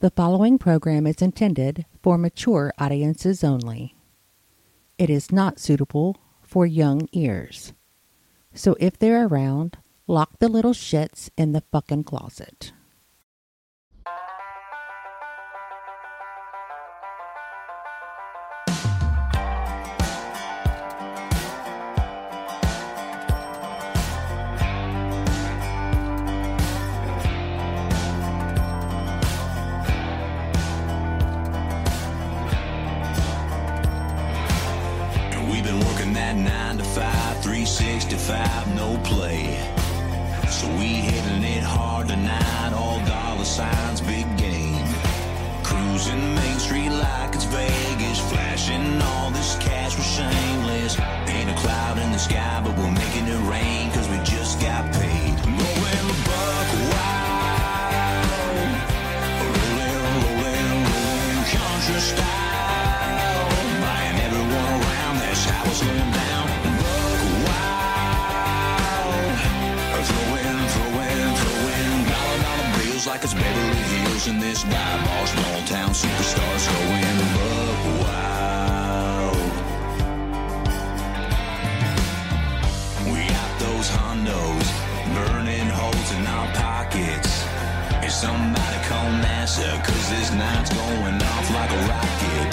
The following program is intended for mature audiences only. It is not suitable for young ears. So if they're around, lock the little shits in the fucking closet. 365, no play. So we hitting it hard tonight, all dollar signs, big game. Cruising Main Street like it's Vegas, flashing all this cash, we're shameless. Ain't a cloud in the sky, but we're this dive bar, small town superstars going buck wild. We got those hondos burning holes in our pockets. Is somebody call NASA? Cause this night's going off like a rocket.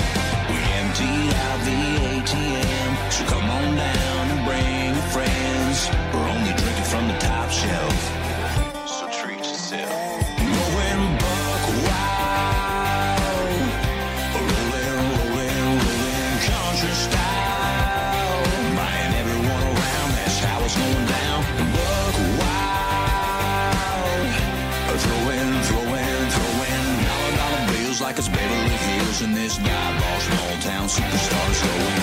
We emptied out the ATM, so come on down This dive bar, small town superstars going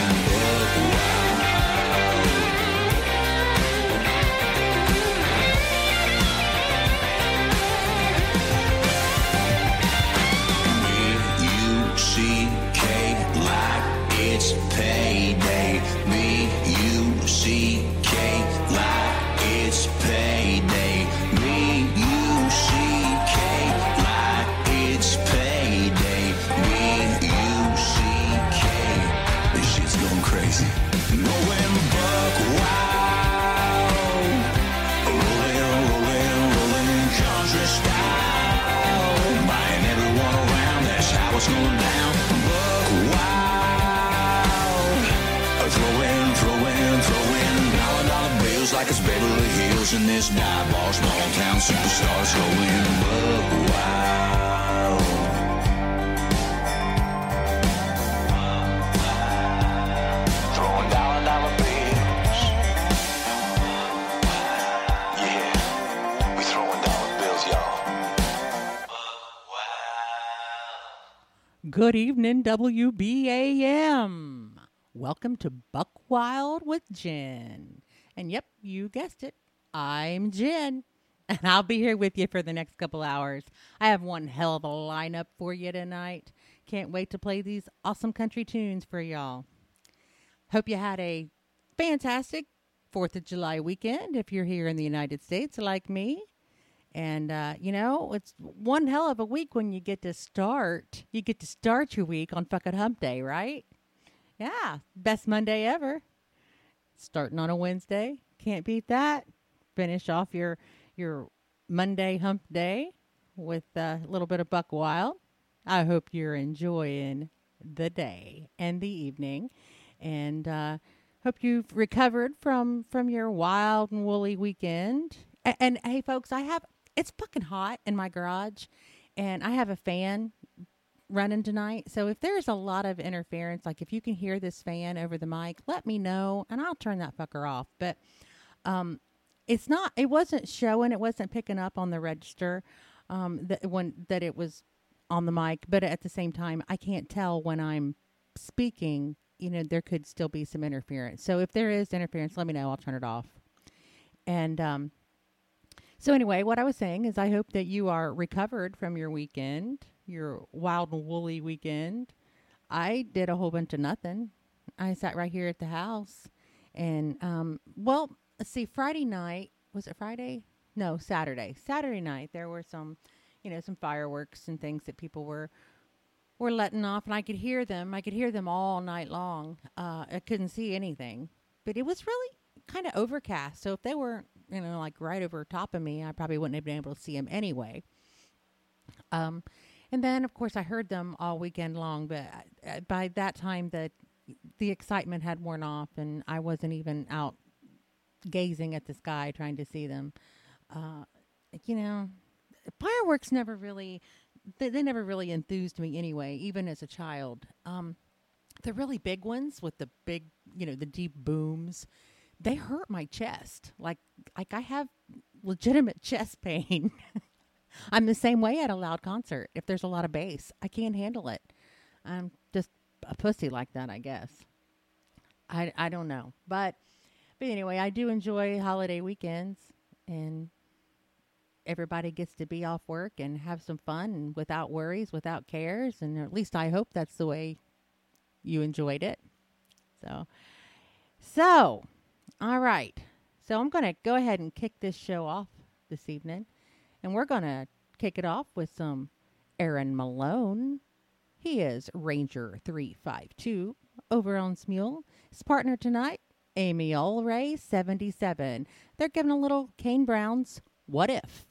like it's Beverly Hills in this dive bar. Small town superstars going buck wild. Good evening, WBAM. Welcome to Buck Wild with Jen. And yep, you guessed it. I'm Jen. And I'll be here with you for the next couple hours. I have one hell of a lineup for you tonight. Can't wait to play these awesome country tunes for y'all. Hope you had a fantastic 4th of July weekend if you're here in the United States like me. And, uh, you know, it's one hell of a week when you get to start. You get to start your week on fucking hump day, right? Yeah, best Monday ever. Starting on a Wednesday. Can't beat that. Finish off your your Monday hump day with a little bit of Buck Wild. I hope you're enjoying the day and the evening. And uh, hope you've recovered from from your wild and woolly weekend. And, and hey, folks, I have it's fucking hot in my garage, and I have a fan running tonight. So if there's a lot of interference, like if you can hear this fan over the mic, let me know, and I'll turn that fucker off. But um, it's not. It wasn't showing. It wasn't picking up on the register. Um, that when that it was on the mic, but at the same time, I can't tell when I'm speaking. You know, there could still be some interference. So if there is interference, let me know. I'll turn it off. And um, so anyway, what I was saying is, I hope that you are recovered from your weekend, your wild and woolly weekend. I did a whole bunch of nothing. I sat right here at the house, and um, well, let's see. Friday night was it Friday? No, Saturday. Saturday night there were some you know, some fireworks and things that people were were letting off, and I could hear them. I could hear them all night long. Uh, I couldn't see anything, but it was really kind of overcast. So if they weren't, you know, like right over top of me, I probably wouldn't have been able to see them anyway. Um, and then of course I heard them all weekend long, but uh, by that time the the excitement had worn off, and I wasn't even out gazing at the sky trying to see them. Uh, you know, fireworks never really they, they never really enthused me anyway, even as a child. Um, the really big ones with the big, you know, the deep booms, they hurt my chest. Like like I have legitimate chest pain. I'm the same way at a loud concert. If there's a lot of bass, I can't handle it. I'm just a pussy like that, I guess. I I don't know. But but anyway, I do enjoy holiday weekends and everybody gets to be off work and have some fun and without worries, without cares, and at least I hope that's the way you enjoyed it. So, so, all right. So I'm going to go ahead and kick this show off this evening, and we're going to kick it off with some Aaron Malone. He is Ranger 352 over on Smule. His partner tonight, Amy Allray, 77. They're giving a little Kane Brown's What If?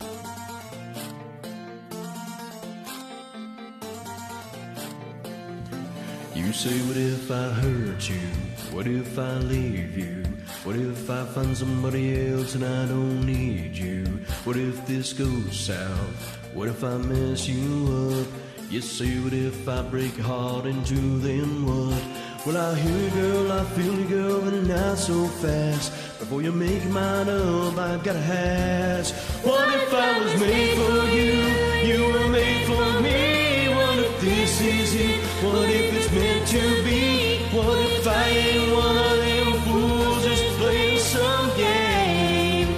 You say, what if I hurt you? What if I leave you? What if I find somebody else and I don't need you? What if this goes south? What if I mess you up? You say, what if I break your heart in two, then what? Well, I hear you, girl, I feel you, girl, but not so fast. Before you make mine up, I've got to ask. What if I was made for you? You were made for me. What if this is it? What if it's meant to be? What if I ain't one of them fools just playing some game?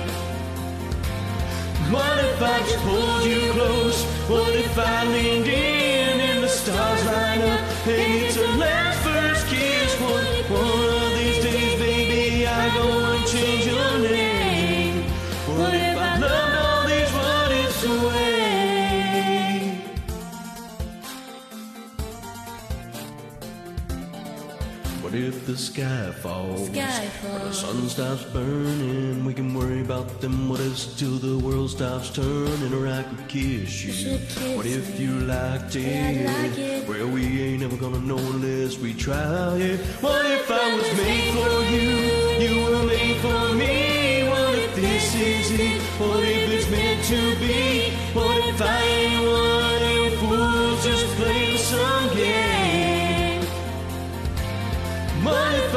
What if I just pulled the sky falls? Sky Or the sun stops burning. We can worry about them what ifs till the world stops turning. Or I could kiss you. kiss what if you liked it? Like it. Well, we ain't never gonna know unless we try it. What if I was made for you? You were made for me. What if this is it? What if it's meant to be?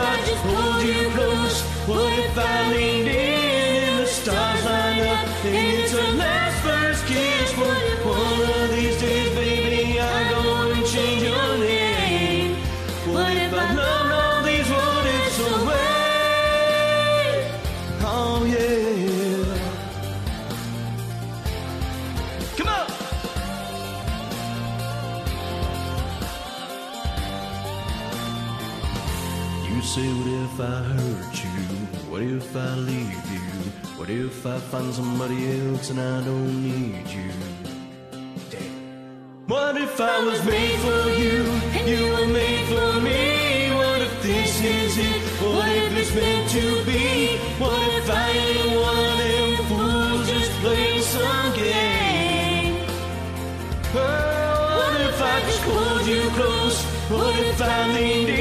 I just pulled you close? What if I leaned in I leave you? What if I find somebody else and I don't need you? What if I was made for you? and You were made for me. What if this is it? What if it's meant to be? What if I ain't one of them fools just playing some game? Oh, what if I just pulled you close? What if I leaned in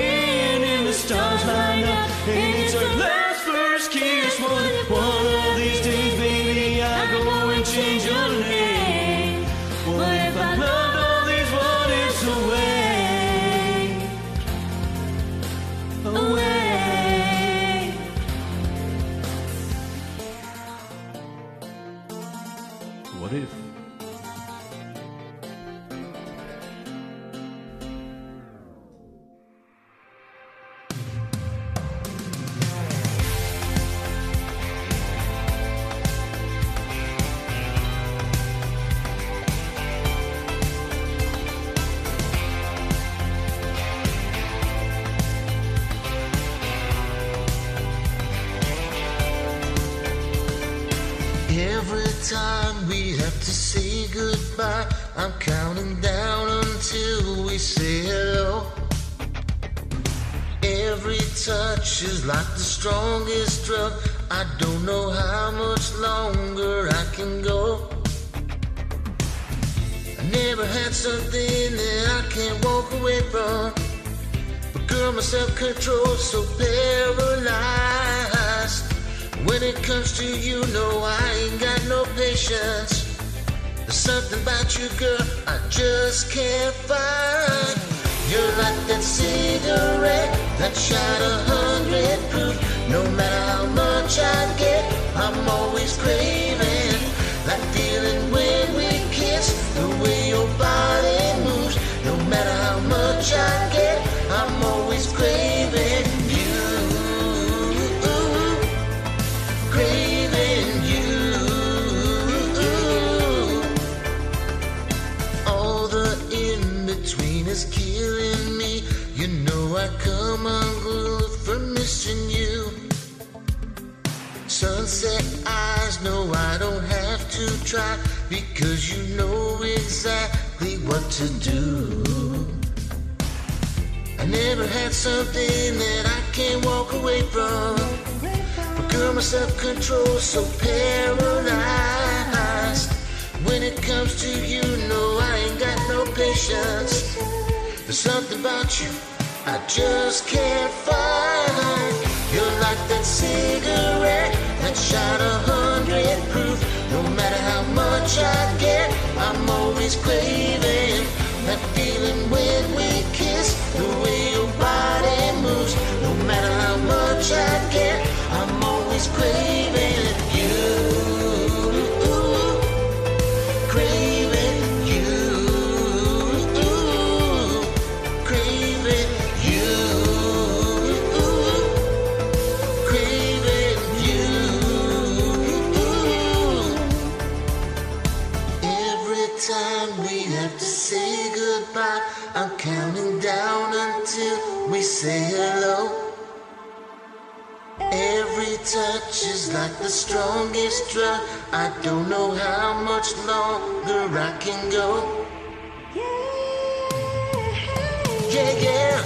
drug. I don't know how much longer I can go. I never had something that I can't walk away from. But girl, my self-control's so paralyzed. When it comes to you, no, I ain't got no patience. There's something about you, girl, I just can't find. You're like that cigarette that shot a hundred proof. No matter how much I get, I'm always craving that feeling when we kiss. The way your body moves. No matter how much I get, to do. I never had something that I can't walk away from. But girl, my self-control's so paralyzed. When it comes to you, no, I ain't got no patience. There's something about you I just can't find. You're like that cigarette that shot a hundred proof. Matter how much I get, I'm always craving that feeling when we kiss. The way your body moves. No matter how much I get, I'm always craving say hello. Every touch is like the strongest drug. I don't know how much longer I can go. Yeah, yeah,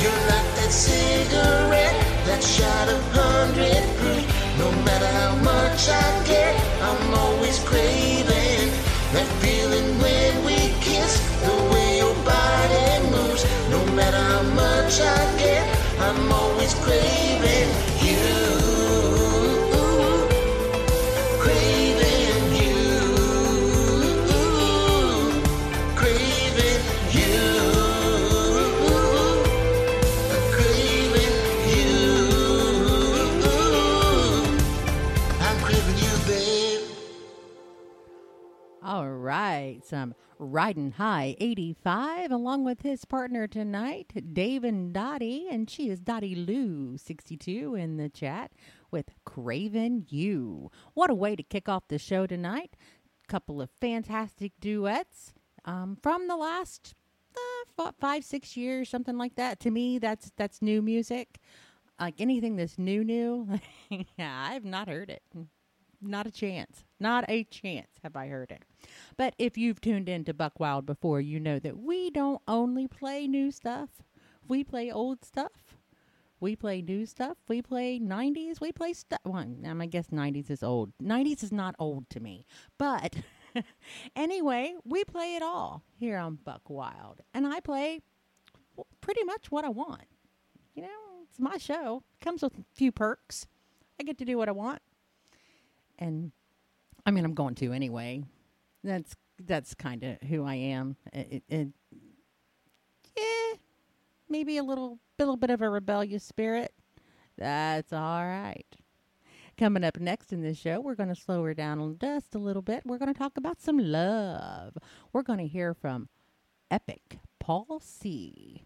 you're like that cigarette that shot a hundred proof. No matter how much I get, I'm always craving that feeling when we kiss. The way your body moves. No matter I'm always craving you. Craving you. Craving you. Craving you. I'm craving you, babe. All right, some riding high 85 along with his partner tonight, Dave and Dottie, and she is Dottie Lou 62 in the chat with Craving You. What a way to kick off the show tonight! Couple of fantastic duets um, from the last uh, five, six years, something like that. To me, that's that's new music. Like anything that's new, new. yeah, I've not heard it. Not a chance. Not a chance have I heard it. But if you've tuned into Buck Wild before, you know that we don't only play new stuff, we play old stuff. We play new stuff. We play 90s. We play stuff. Well, I guess 90s is old. 90s is not old to me. But anyway, we play it all here on Buck Wild. And I play pretty much what I want. You know, it's my show. Comes with a few perks. I get to do what I want and I mean, I'm going to anyway. That's that's kind of who I am. It, it, yeah, maybe a little little bit of a rebellious spirit. That's all right. Coming up next in this show, we're going to slow her down on just a little bit. We're going to talk about some love. We're going to hear from Epic Paul C.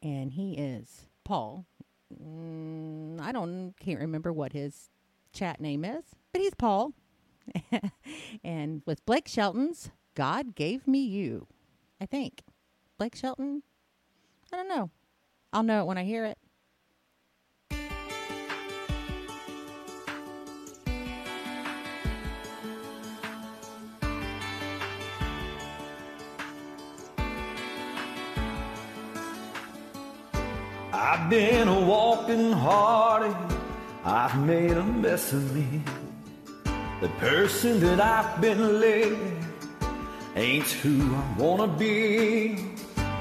And he is Paul. Mm, I don't can't remember what his chat name is, but he's Paul. and with Blake Shelton's God Gave Me You, I think. Blake Shelton? I don't know. I'll know it when I hear it. I've been a walking hearted. I've made a mess of me. The person that I've been lately ain't who I wanna be.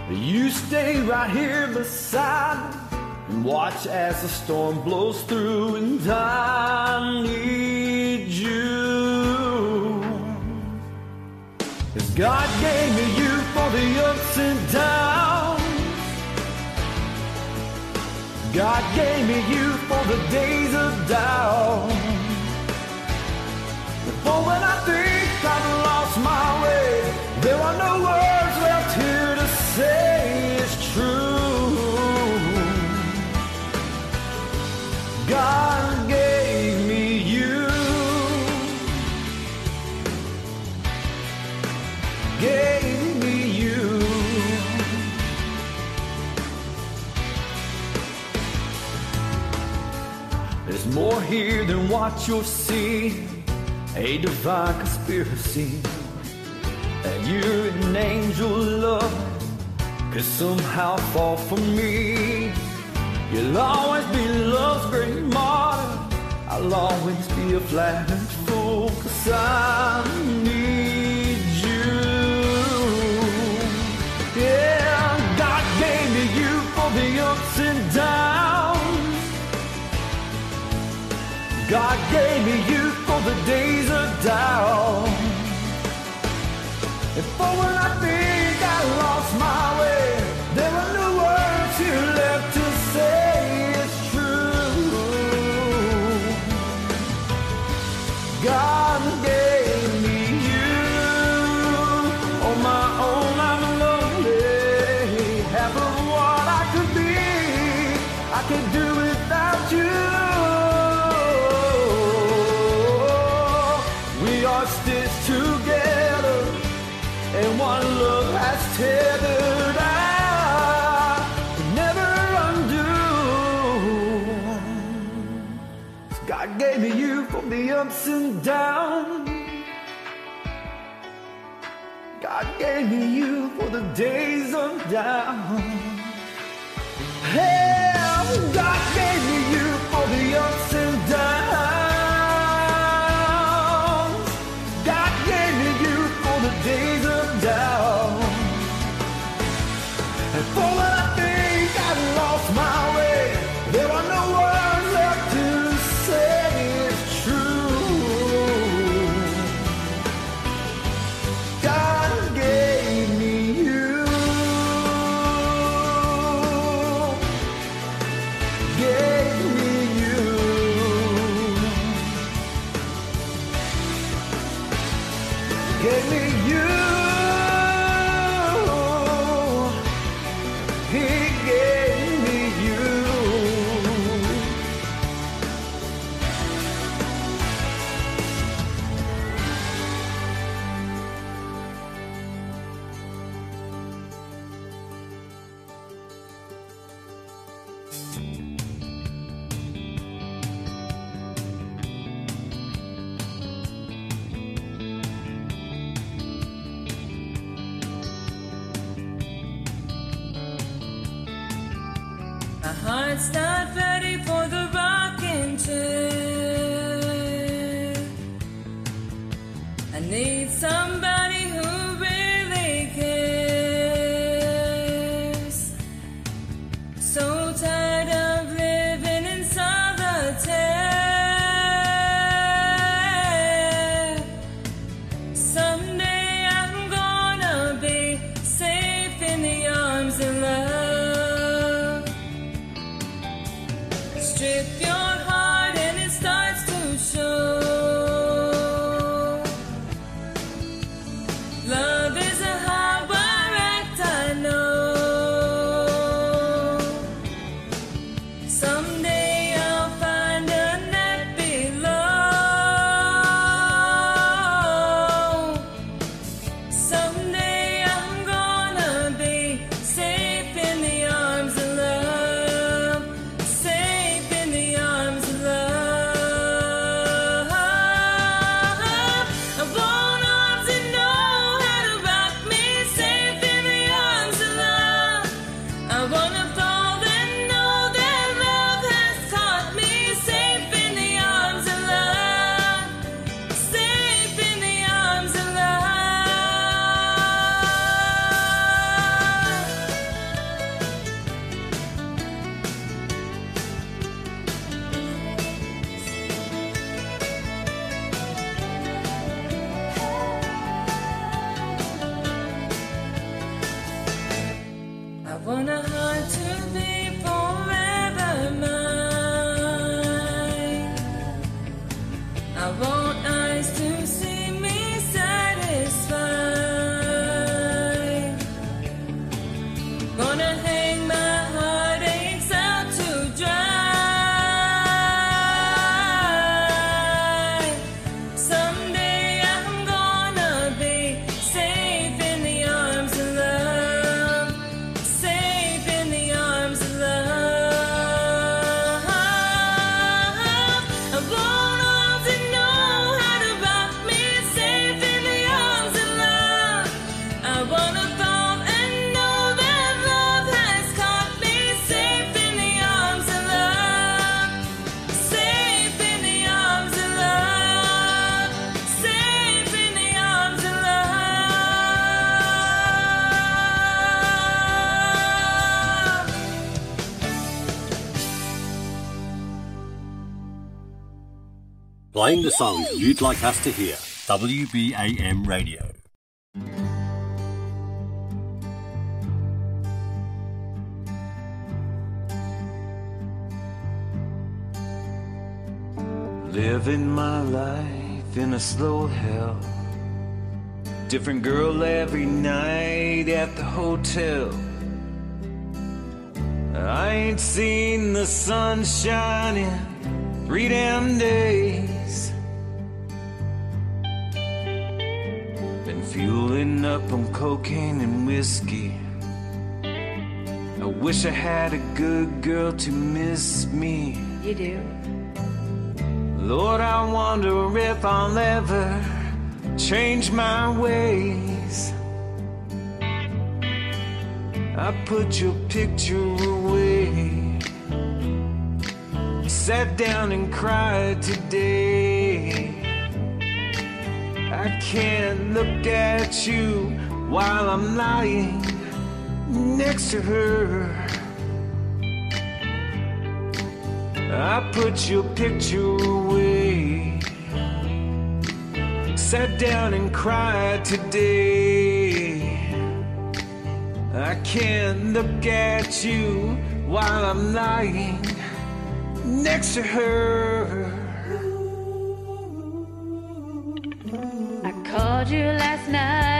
You stay right here beside me and watch as the storm blows through, and I need you. Cause God gave me you for the ups and downs. God gave me you for the days of doubt. For when I think I've lost my way, there are no words left here to say it's true. God gave me you. Gave me you. There's more here than what you'll see. A divine conspiracy. That you're an angel love could somehow fall for me. You'll always be love's great martyr. I'll always be a flattered fool, cause I need you. Yeah, God gave me you for the ups and downs. God gave me you the days of doubt. And for when I think I lost my ups and downs. God gave me you for the days of down. Hell, God gave me you Me you. Playing the songs you'd like us to hear. WBAM Radio. Living my life in a slow hell. Different girl every night at the hotel. I ain't seen the sun shining three damn days. Cocaine and whiskey. I wish I had a good girl to miss me. You do. Lord, I wonder if I'll ever change my ways. I put your picture away. Sat down and cried today. I can't look at you while I'm lying next to her. I put your picture away. Sat down and cried today. I can't look at you while I'm lying next to her. I called you last night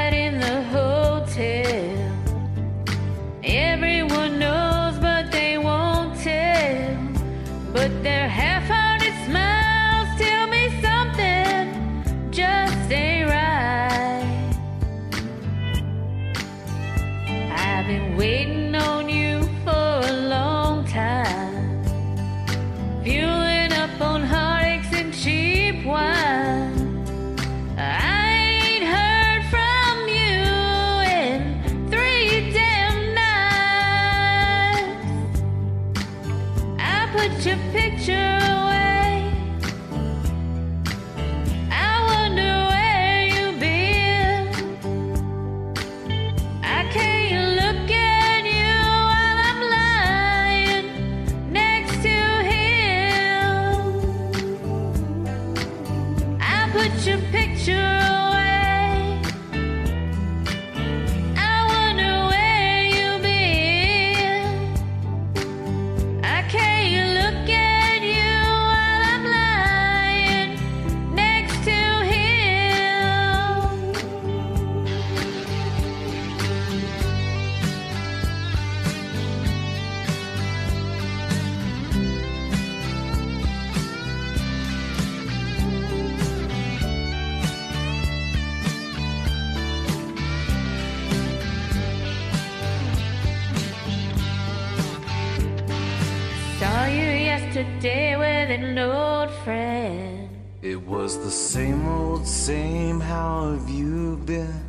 the same old same. How have you been?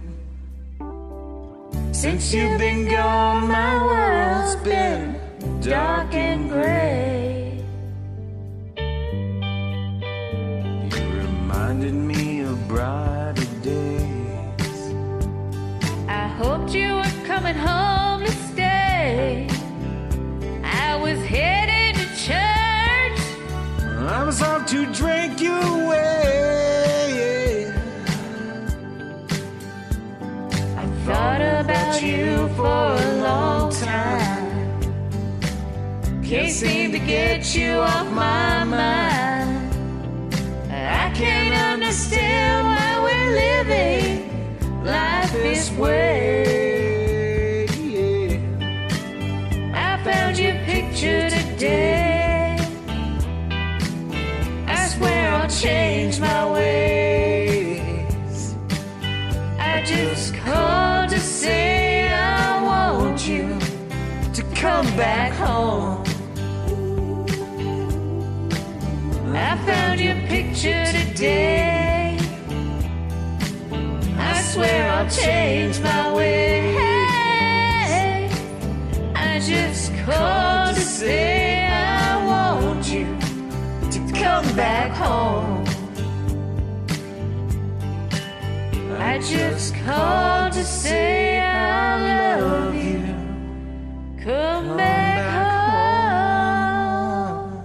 Since you've been gone, my world's been dark and gray. You for a long time. Can't seem to get you off my mind. I can't understand why we're living life this way. Back home. I found your picture today. I swear I'll change my ways. I just called to say I want you to come back home. I just called to say Come, back, home.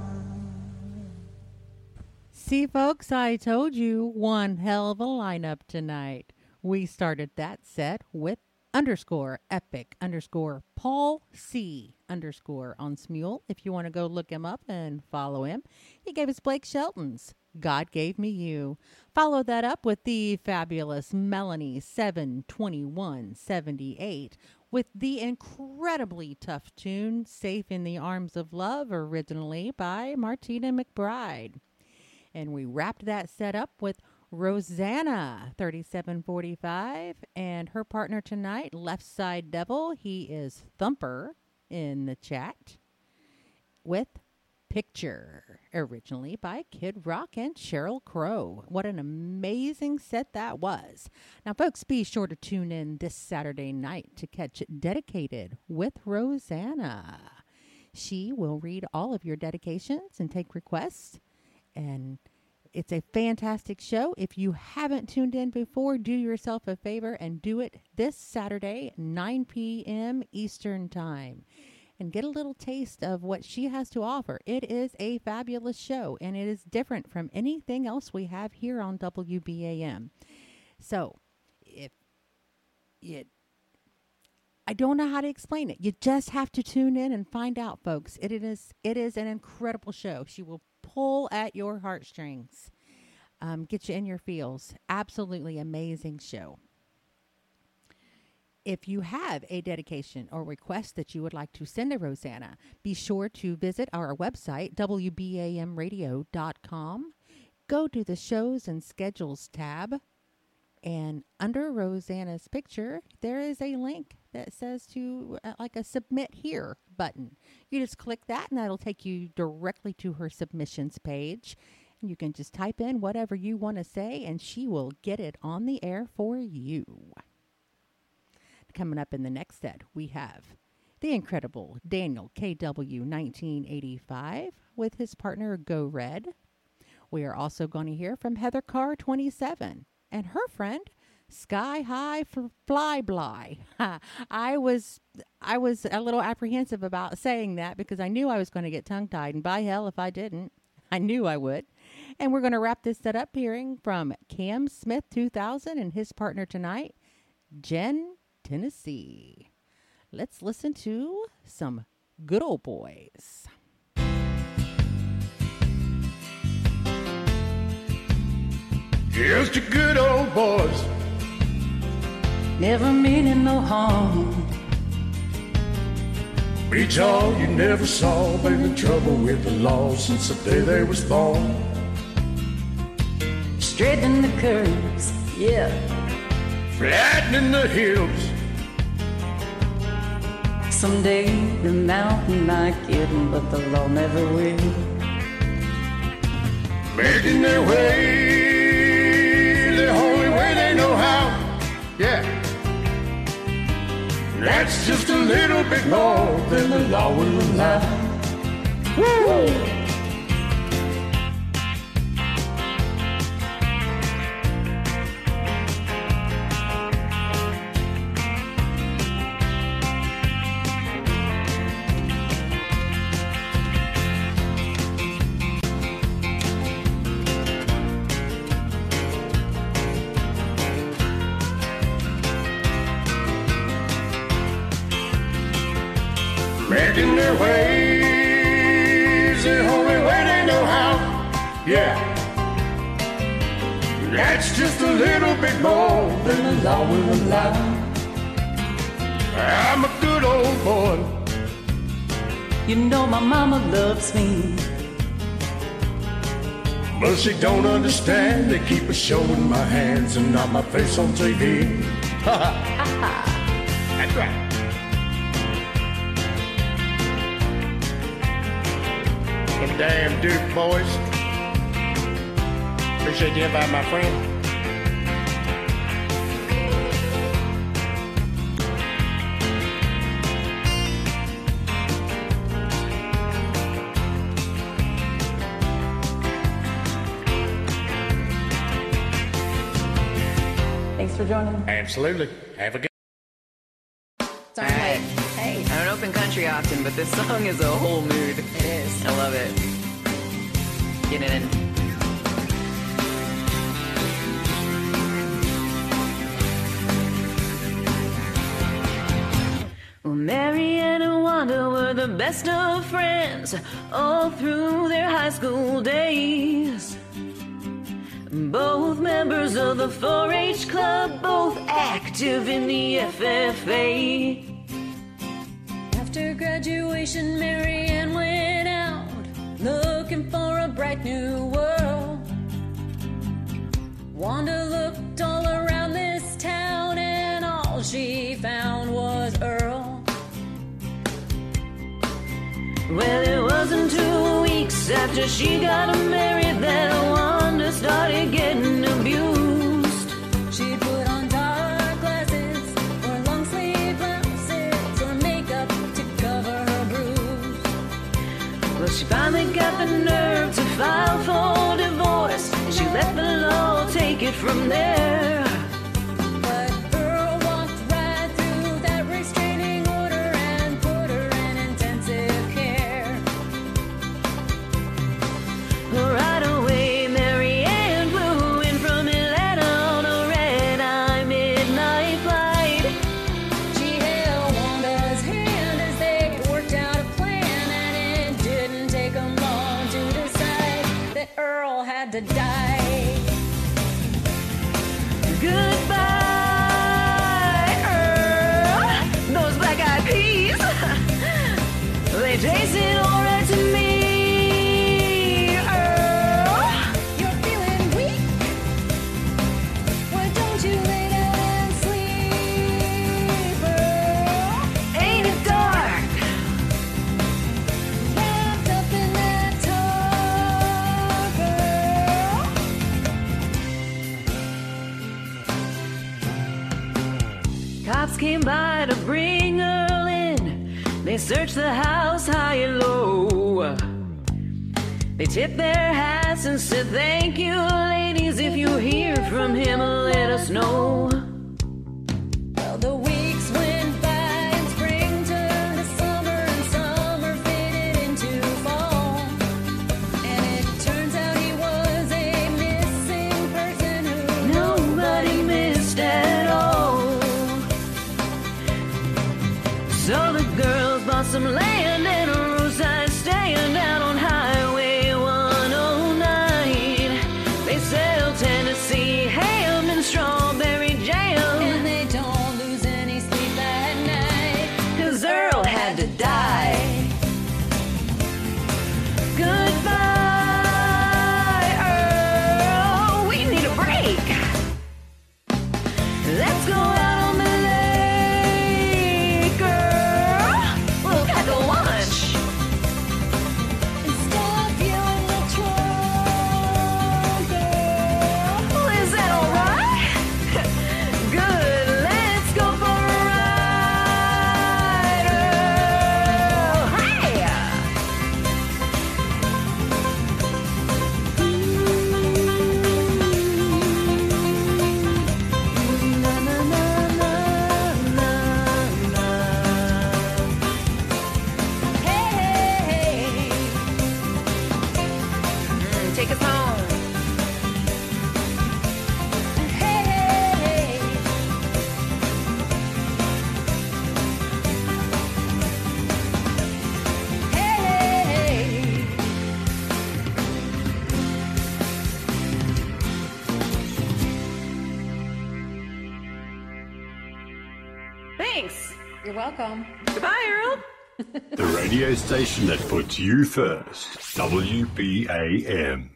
See, folks, I told you one hell of a lineup tonight. We started that set with underscore epic underscore Paul C underscore on Smule. If you want to go look him up and follow him, he gave us Blake Shelton's God Gave Me You. Follow that up with the fabulous Melanie 72178 with the incredibly tough tune Safe in the Arms of Love, originally by Martina McBride. And we wrapped that set up with Rosanna, 3745, and her partner tonight, Left Side Devil. He is Thumper in the chat with Picture, originally by Kid Rock and Sheryl Crow. What an amazing set that was. Now, folks, be sure to tune in this Saturday night to catch Dedicated with Rosanna. She will read all of your dedications and take requests. And it's a fantastic show. If you haven't tuned in before, do yourself a favor and do it this Saturday, 9 p.m. Eastern Time. And get a little taste of what she has to offer. It is a fabulous show, and it is different from anything else we have here on WBAM. So, if it I don't know how to explain it. You just have to tune in and find out, folks. It is it is an incredible show. She will pull at your heartstrings, um, get you in your feels. Absolutely amazing show. If you have a dedication or request that you would like to send to Rosanna, be sure to visit our website, WBAMradio.com. Go to the shows and schedules tab, and under Rosanna's picture, there is a link that says to uh, like a submit here button. You just click that, and that'll take you directly to her submissions page. You can just type in whatever you want to say, and she will get it on the air for you. Coming up in the next set, we have the incredible Daniel KW 1985 with his partner Go Red. We are also going to hear from Heather Carr 27 and her friend Sky High F- Fly Bly. I was I was a little apprehensive about saying that because I knew I was going to get tongue tied, and by hell if I didn't, I knew I would. And we're going to wrap this set up hearing from Cam Smith 2000 and his partner tonight, Jen Tennessee. Let's listen to some good old boys. Here's to good old boys. Never meaning no harm. Beach all you never saw. Been in trouble with the law since the day they was born. Straightening the curves, yeah. Flattening the hills. Someday the mountain might get 'em, but the law never will. Making their way the only way they know how. Yeah. That's just a little bit more than the law will allow. Woo! Loves me. But she don't understand. They keep a showing my hands and not my face on TV. Ha ha. That's right. Them damn Duke boys. Appreciate you inviting my friend. Absolutely. Have a good. Sorry. Hey. hey. I don't open country often, but this song is a whole mood. It is. I love it. Get in. Well, Marianne Wanda were the best of friends all through their high school days. Both members of the 4 H Club, both active in the FFA. After graduation, Marianne went out looking for a bright new world. Wanda looked all around this town, and all she found was Earl. Well, it wasn't too after she got married that Wanda started getting abused. She put on dark glasses or long sleeve blouses or makeup to cover her bruise. Well, she finally got the nerve to file for divorce. She let the law take it from there. tip their hats and said thank you. radio station that puts you first. WBAM.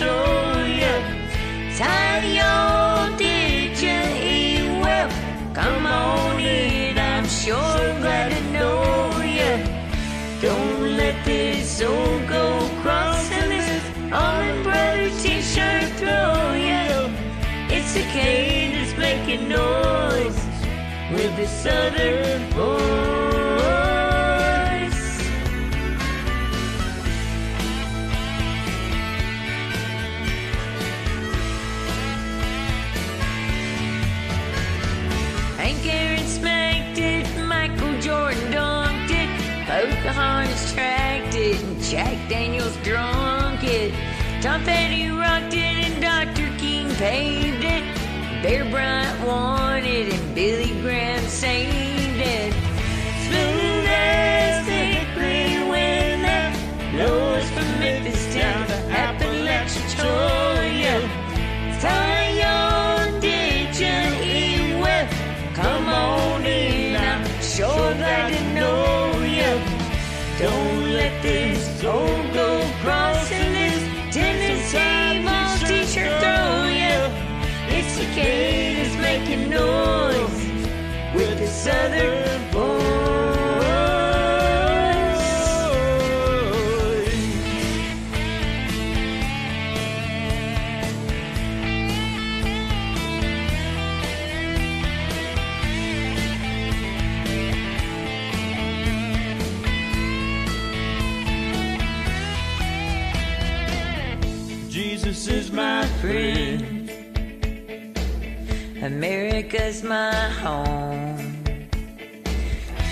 手愿，才有地见一位。Come on in, I'm glad to know you. Don't let this this brother t-shirt throw you. It's a cicada's making noise with this southern boy. Daniels drunk it. Tom Petty rocked it, and Dr. King paved it. Bear Bryant won it, and Billy Graham saved this old go crossing this Tennessee Vols t-shirt throw you. It's cicadas making noise with the southern America's my home.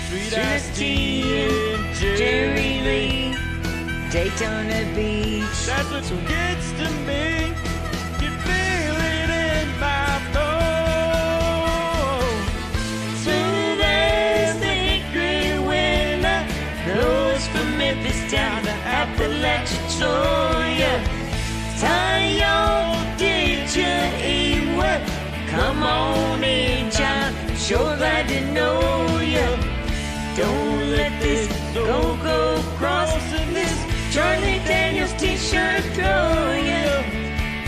Sweet iced tea and Jerry Lee, Daytona Beach. That's what gets to me. You feel it in my bones. Smooth as the hickory wind that blows from Memphis down to Appalachia. Zion, did you eat well? Come on in, child. Sure glad to know you. Don't let this go go crossing this Charlie Daniels t-shirt throw you.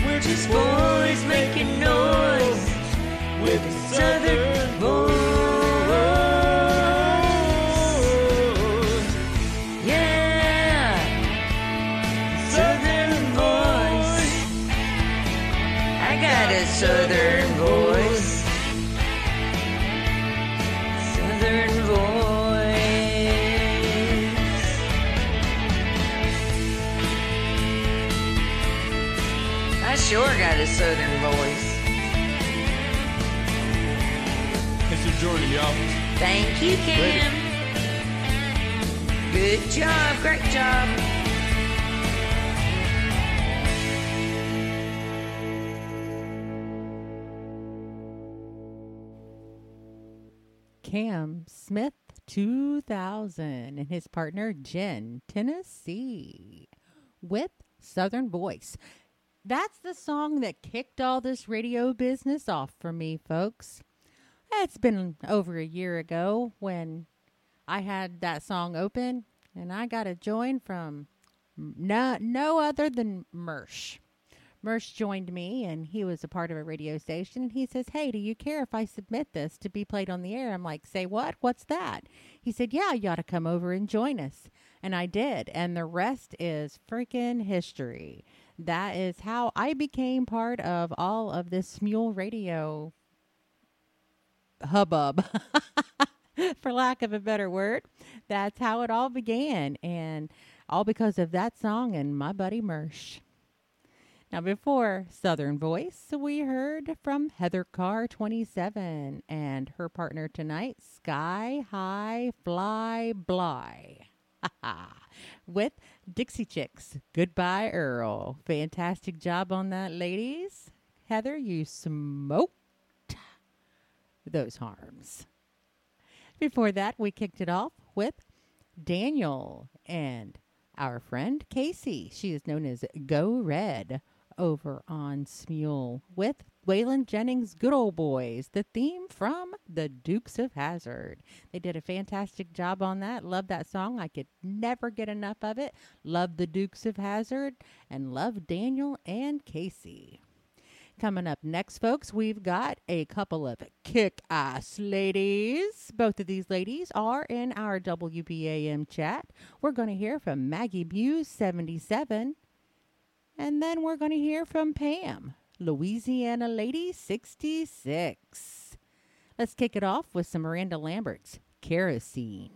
We're just boys making noise with southern voice. Southern voice. Mr. Jordan, y'all. Thank you, Cam. Good job, great job. Cam Smith 2000 and his partner Jen Tennessee with Southern Voice. That's the song that kicked all this radio business off for me, folks. It's been over a year ago when I had that song open and I got a join from no, no other than Mersh. Mersh joined me and he was a part of a radio station and he says, Hey, do you care if I submit this to be played on the air? I'm like, Say what? What's that? He said, Yeah, you ought to come over and join us. And I did. And the rest is freaking history. That is how I became part of all of this Smule Radio hubbub, for lack of a better word. That's how it all began. And all because of that song and my buddy Mersh. Now, before Southern Voice, we heard from Heather Carr 27 and her partner tonight, Sky High Fly Bly. With Dixie Chicks. Goodbye, Earl. Fantastic job on that, ladies. Heather, you smoked those harms. Before that, we kicked it off with Daniel and our friend Casey. She is known as Go Red over on Smule with Waylon Jennings' Good Old Boys, the theme from the Dukes of Hazzard. They did a fantastic job on that. Love that song. I could never get enough of it. Love the Dukes of Hazzard and love Daniel and Casey. Coming up next, folks, we've got a couple of kick ass ladies. Both of these ladies are in our WBAM chat. We're going to hear from Maggie Muse, 77. And then we're going to hear from Pam, Louisiana Lady, 66. Let's kick it off with some Miranda Lambert's Kerosene.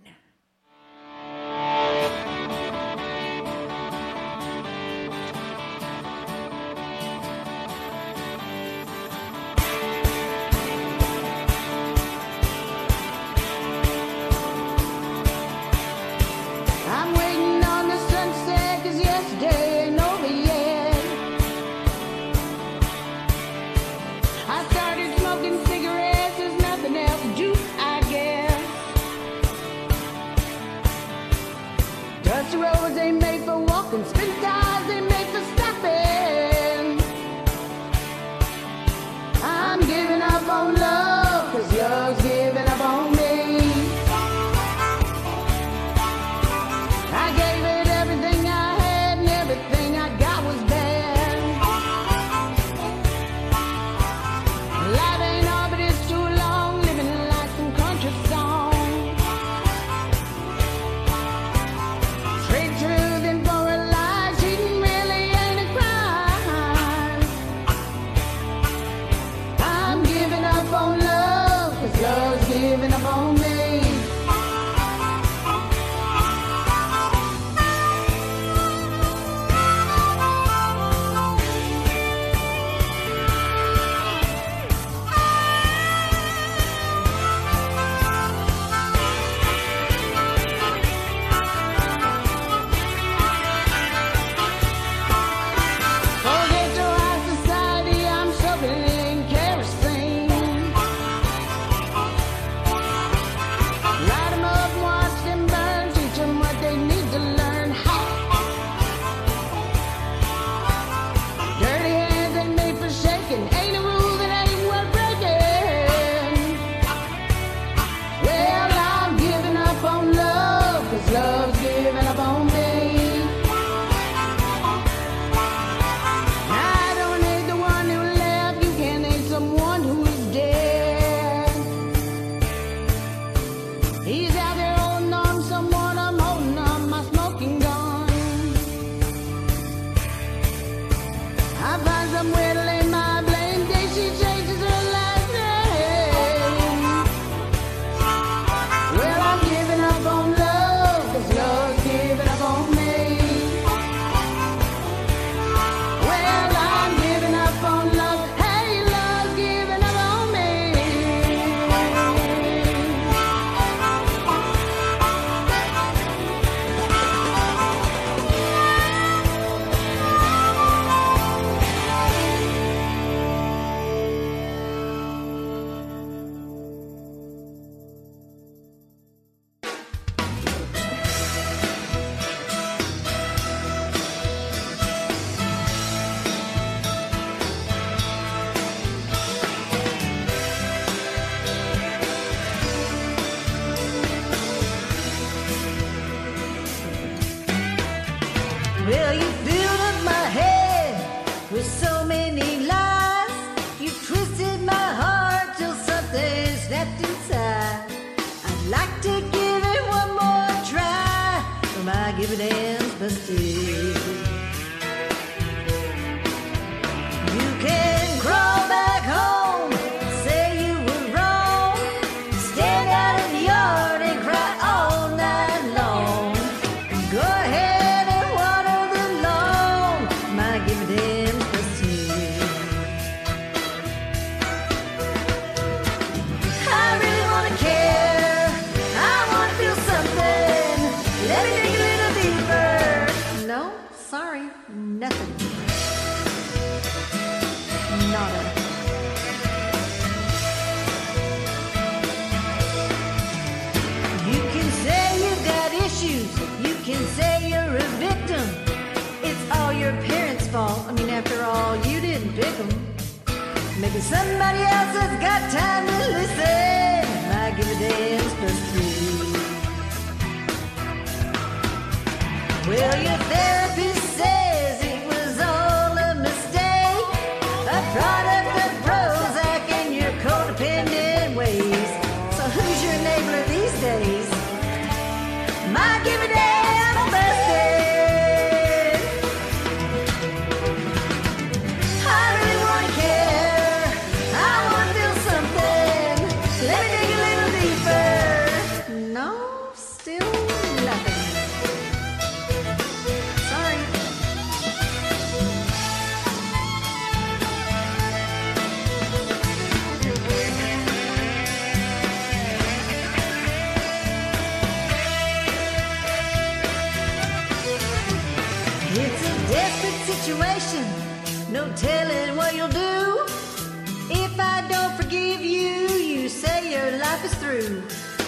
Forgive you, you say your life is through.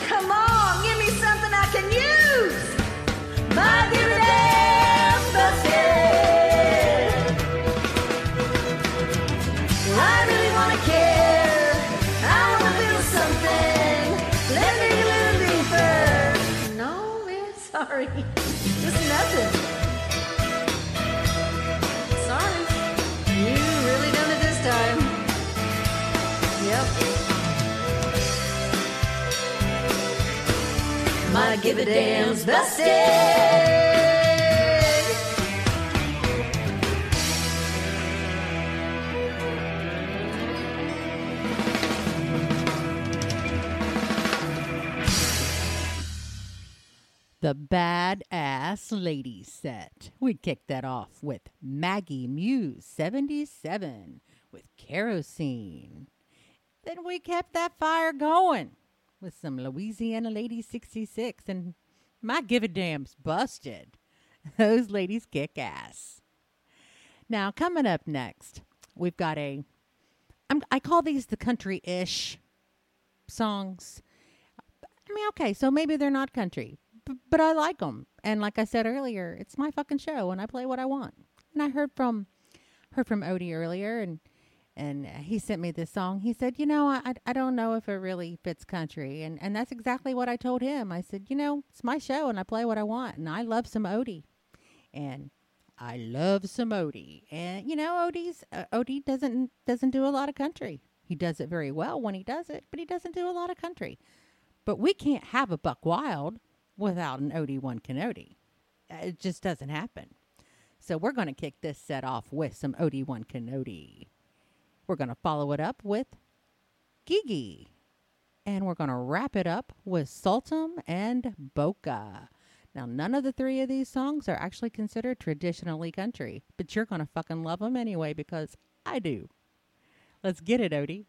Come on, give me something I can use. My give a damn give a damn's busted. The Badass Lady set. We kicked that off with Maggie Muse 77 with Kerosene. Then we kept that fire going with some Louisiana Lady 66 and my give a damn's busted. Those ladies kick ass. Now, coming up next, we've got a. I call these the country ish songs. I mean, okay, so maybe they're not country, b- but I like them. And like I said earlier, it's my fucking show, and I play what I want. And I heard from heard from Odie earlier, and and he sent me this song. He said, you know, I I don't know if it really fits country, and and that's exactly what I told him. I said, you know, it's my show, and I play what I want, and I love some Odie, and I love some Odie, and you know, Odie's uh, Odie doesn't doesn't do a lot of country. He does it very well when he does it, but he doesn't do a lot of country. But we can't have a Buck Wild without an Odie One Canody. Uh, It just doesn't happen. So we're going to kick this set off with some Odie One Canody. We're going to follow it up with Gigi. And we're going to wrap it up with Sultan and Boca. Now, none of the three of these songs are actually considered traditionally country, but you're going to fucking love them anyway because I do. Let's get it, Odie.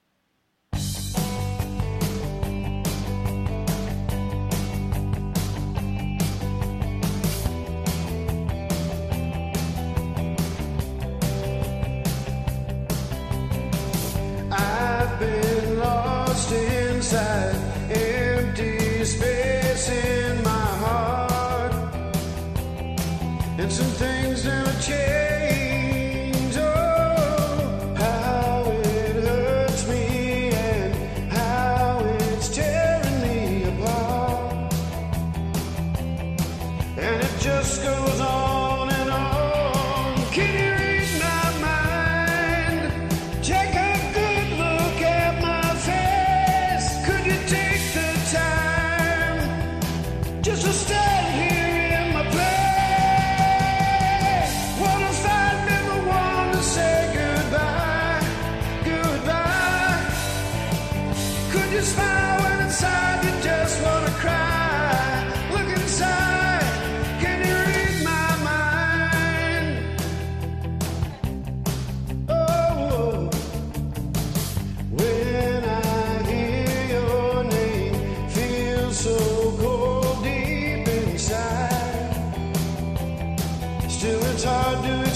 Still, it's hard to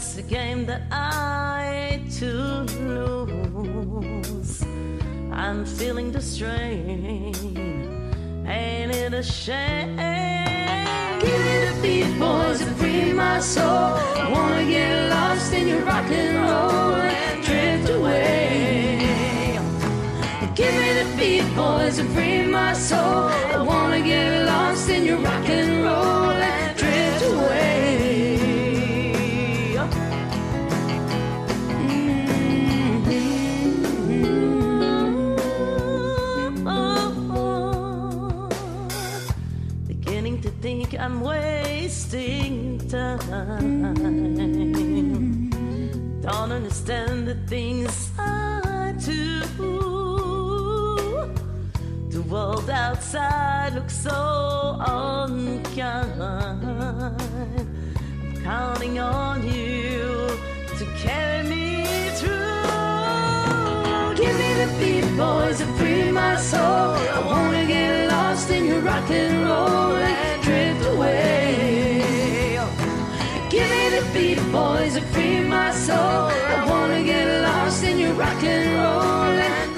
that's the game that I hate to lose. I'm feeling the strain. Ain't it a shame? Give me the beat, boys, and free my soul. I wanna get lost in your rock and roll and drift away. Give me the beat, boys, and free my soul. To think I'm wasting time. Don't understand the things I do. The world outside looks so unkind. I'm counting on you to carry me the beat, boys, and free my soul. I wanna get lost in your rock and roll and drift away. Give me the beat, boys, and free my soul. I wanna get lost in your rock and roll and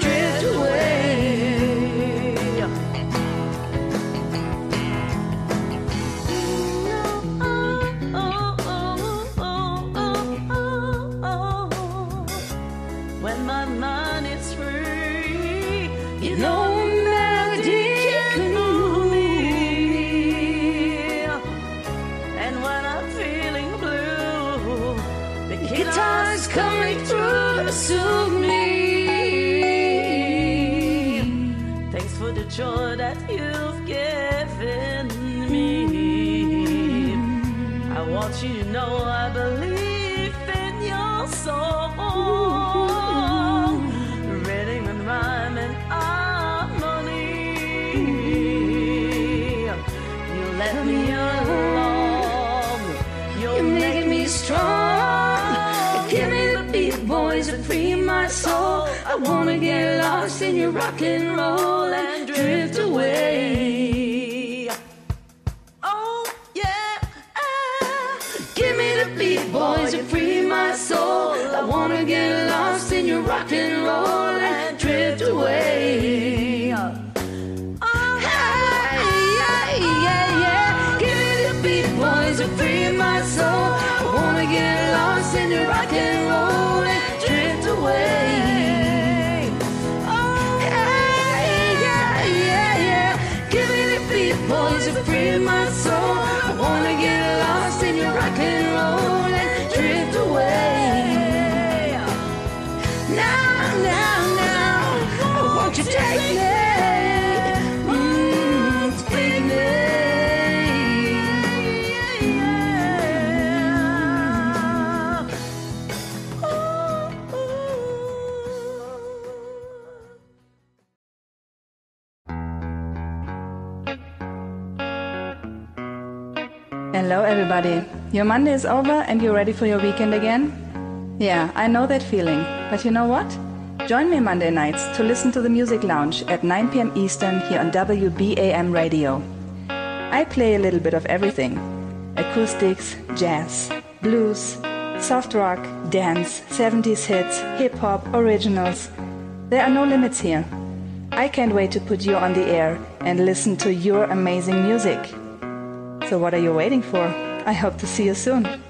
rock and roll everybody. Your Monday is over and you're ready for your weekend again? Yeah, I know that feeling. But you know what? Join me Monday nights to listen to the Music Lounge at 9 p.m. Eastern here on WBAM Radio. I play a little bit of everything acoustics, jazz, blues, soft rock, dance, 70s hits, hip hop, originals. There are no limits here. I can't wait to put you on the air and listen to your amazing music. So, what are you waiting for? I hope to see you soon.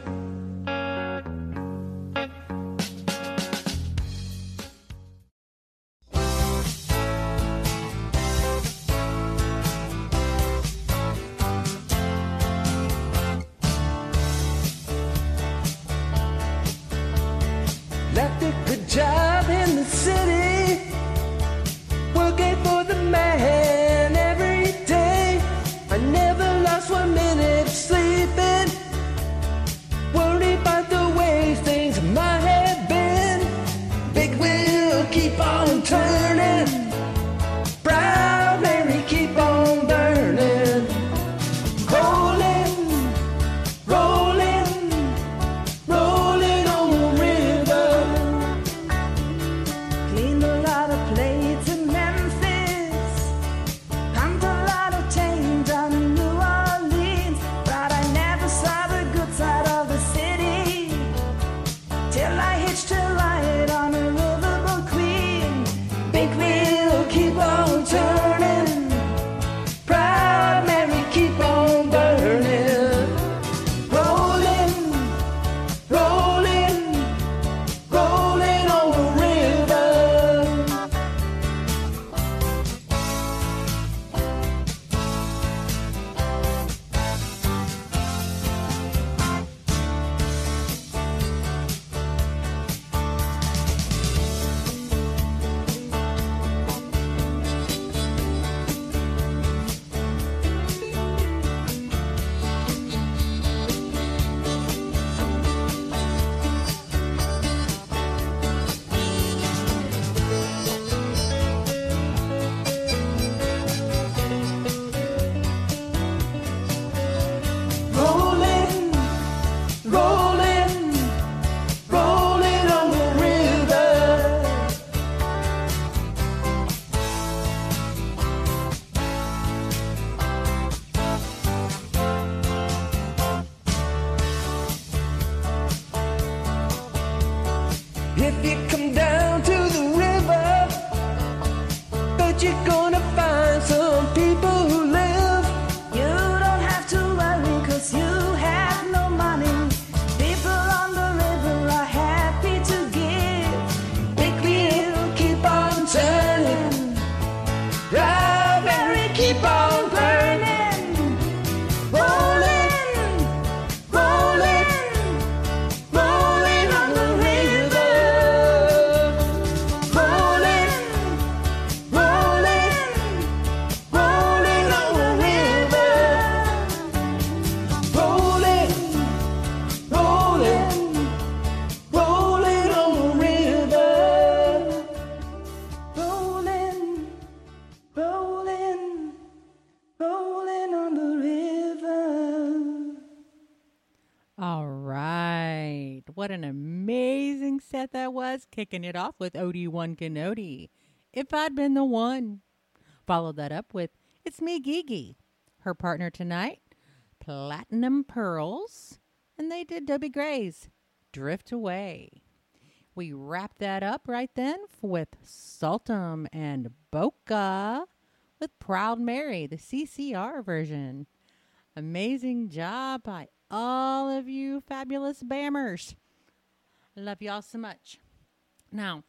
Kicking it off with OD1 Canody. If I'd been the one. Followed that up with It's Me Gigi. Her partner tonight, Platinum Pearls. And they did Dobie Gray's Drift Away. We wrapped that up right then with Saltum and Boca with Proud Mary, the CCR version. Amazing job by all of you fabulous bammers. Love y'all so much. Now,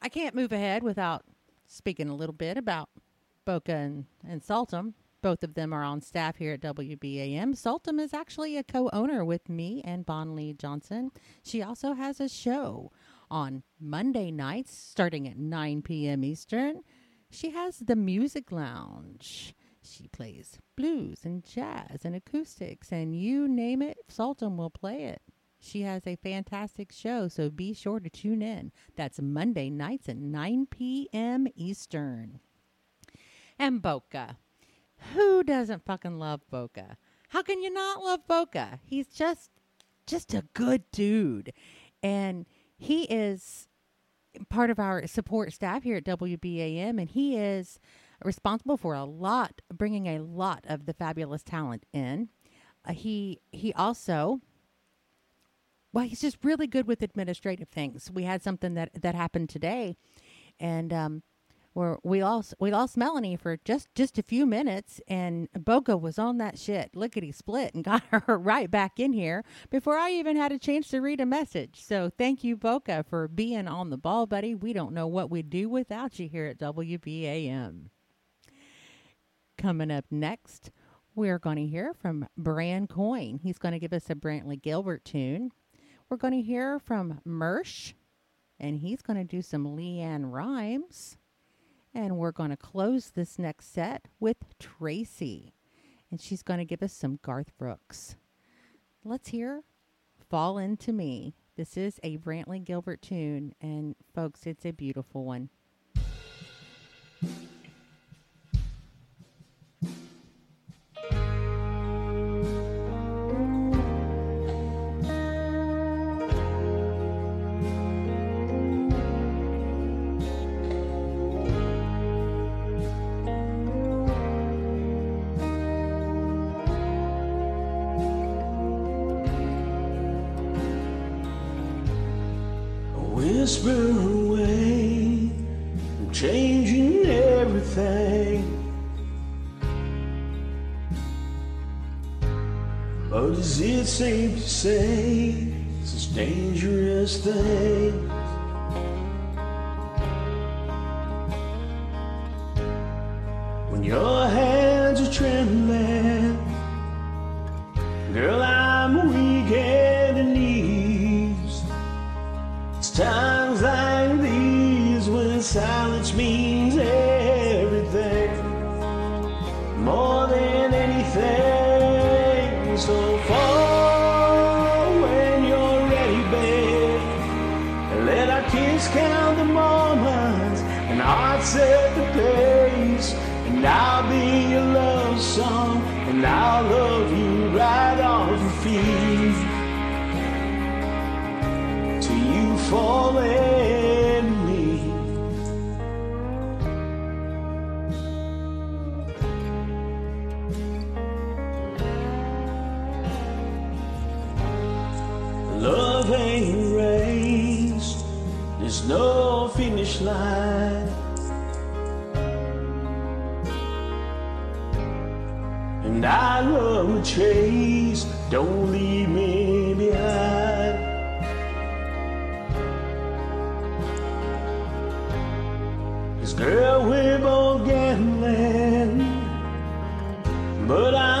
I can't move ahead without speaking a little bit about Boca and, and Saltum. Both of them are on staff here at WBAM. Saltum is actually a co owner with me and Bon Lee Johnson. She also has a show on Monday nights starting at 9 p.m. Eastern. She has the Music Lounge. She plays blues and jazz and acoustics, and you name it, Saltum will play it. She has a fantastic show, so be sure to tune in. That's Monday nights at 9 p.m. Eastern. And Boca. Who doesn't fucking love Boca? How can you not love Boca? He's just just a good dude. And he is part of our support staff here at WBAM and he is responsible for a lot bringing a lot of the fabulous talent in. Uh, he he also well, he's just really good with administrative things. We had something that that happened today, and um, where we lost we lost Melanie for just just a few minutes, and Boca was on that shit lickety split and got her right back in here before I even had a chance to read a message. So thank you, Boca, for being on the ball, buddy. We don't know what we'd do without you here at WBAM. Coming up next, we're going to hear from Bran Coyne. He's going to give us a Brantley Gilbert tune. We're going to hear from Mersh, and he's going to do some LeAnn Rimes. And we're going to close this next set with Tracy, and she's going to give us some Garth Brooks. Let's hear Fall Into Me. This is a Brantley Gilbert tune, and folks, it's a beautiful one. Is it safe to say such dangerous things? Cause girl, we're both gambling. But I'm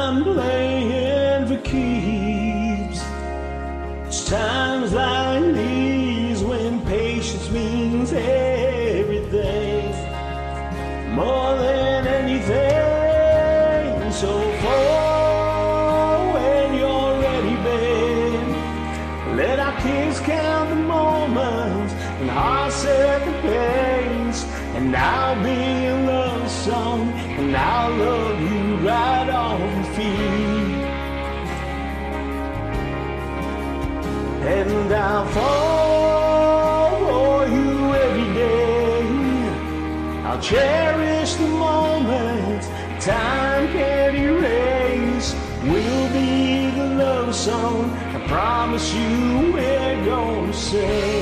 gonna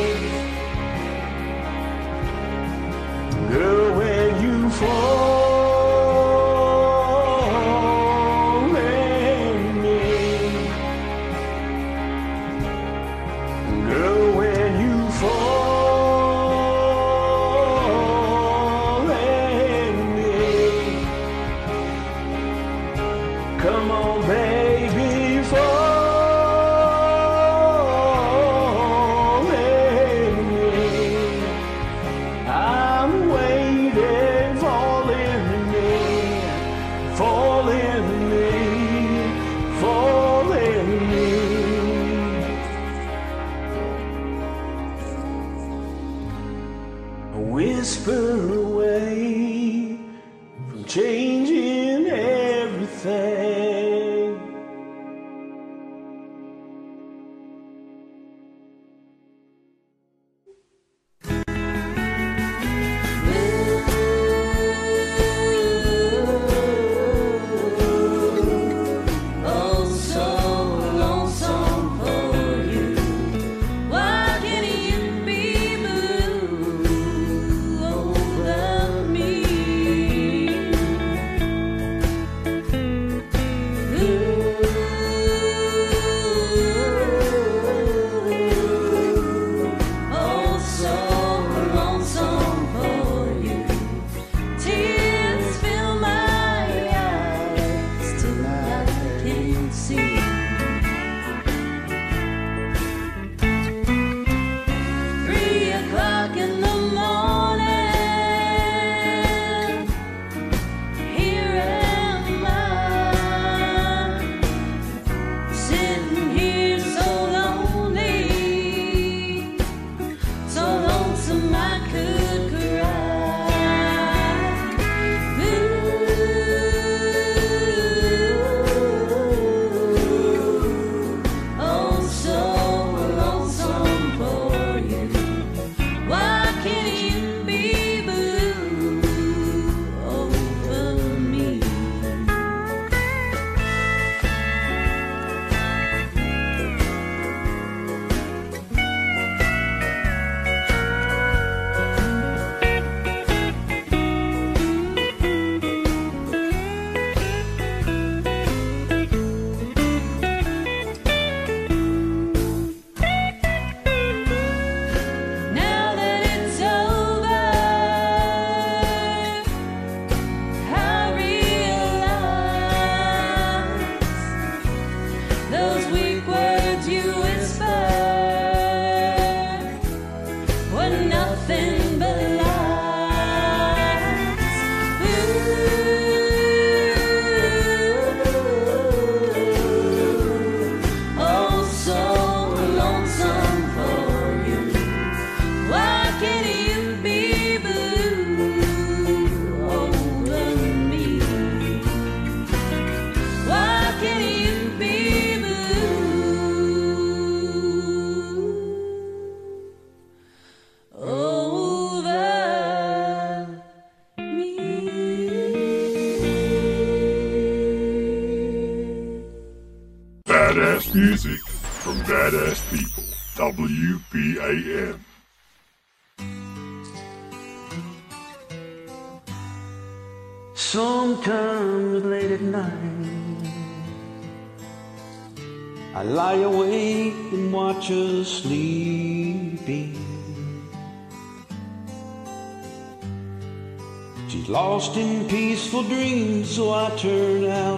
lost in peaceful dreams, so I turn out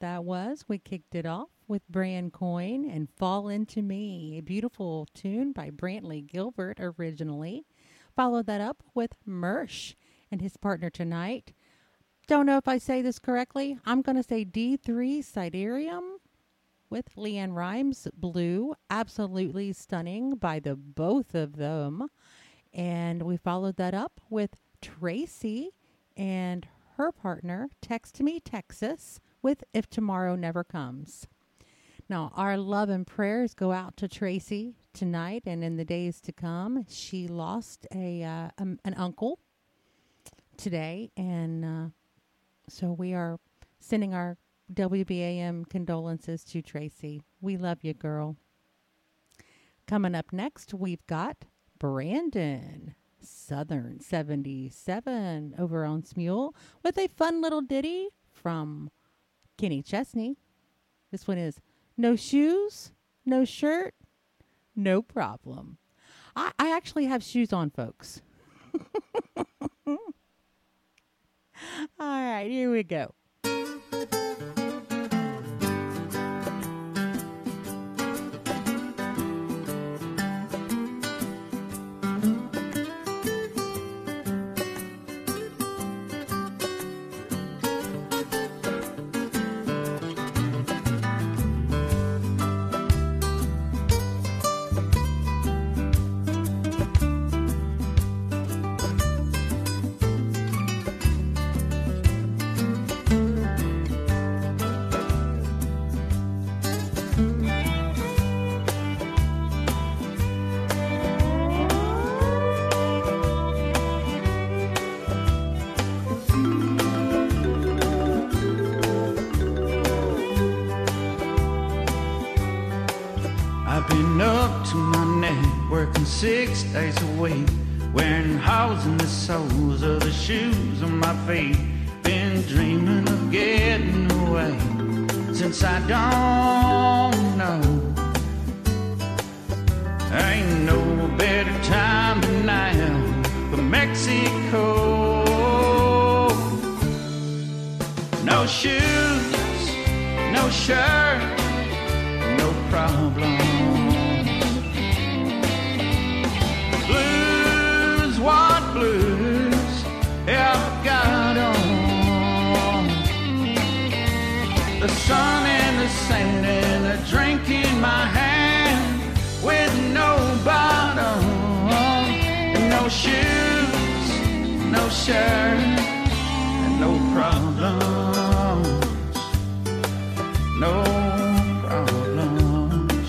that was. We kicked it off with Brand Coin and Fall Into Me, a beautiful tune by Brantley Gilbert originally. Followed that up with Mersh and his partner tonight. Don't know if I say this correctly. I'm going to say D3 Siderium with LeAnn Rimes Blue. Absolutely stunning by the both of them. And we followed that up with Tracy and her partner, Text Me Texas, with If Tomorrow Never Comes. Now, our love and prayers go out to Tracy tonight and in the days to come. She lost a uh, um, an uncle today, and uh, so we are sending our WBAM condolences to Tracy. We love you, girl. Coming up next, we've got Brandon Southern 77 over on Smule with a fun little ditty from Kenny Chesney. This one is No Shoes, No Shirt, No Problem. I, I actually have shoes on, folks. All right, here we go. Six days a week, wearing holes in the soles of the shoes on my feet. Been dreaming of getting away since I don't know. Ain't no better time than now for Mexico. No shoes, no shirt, no problem. No and no problems, no problems.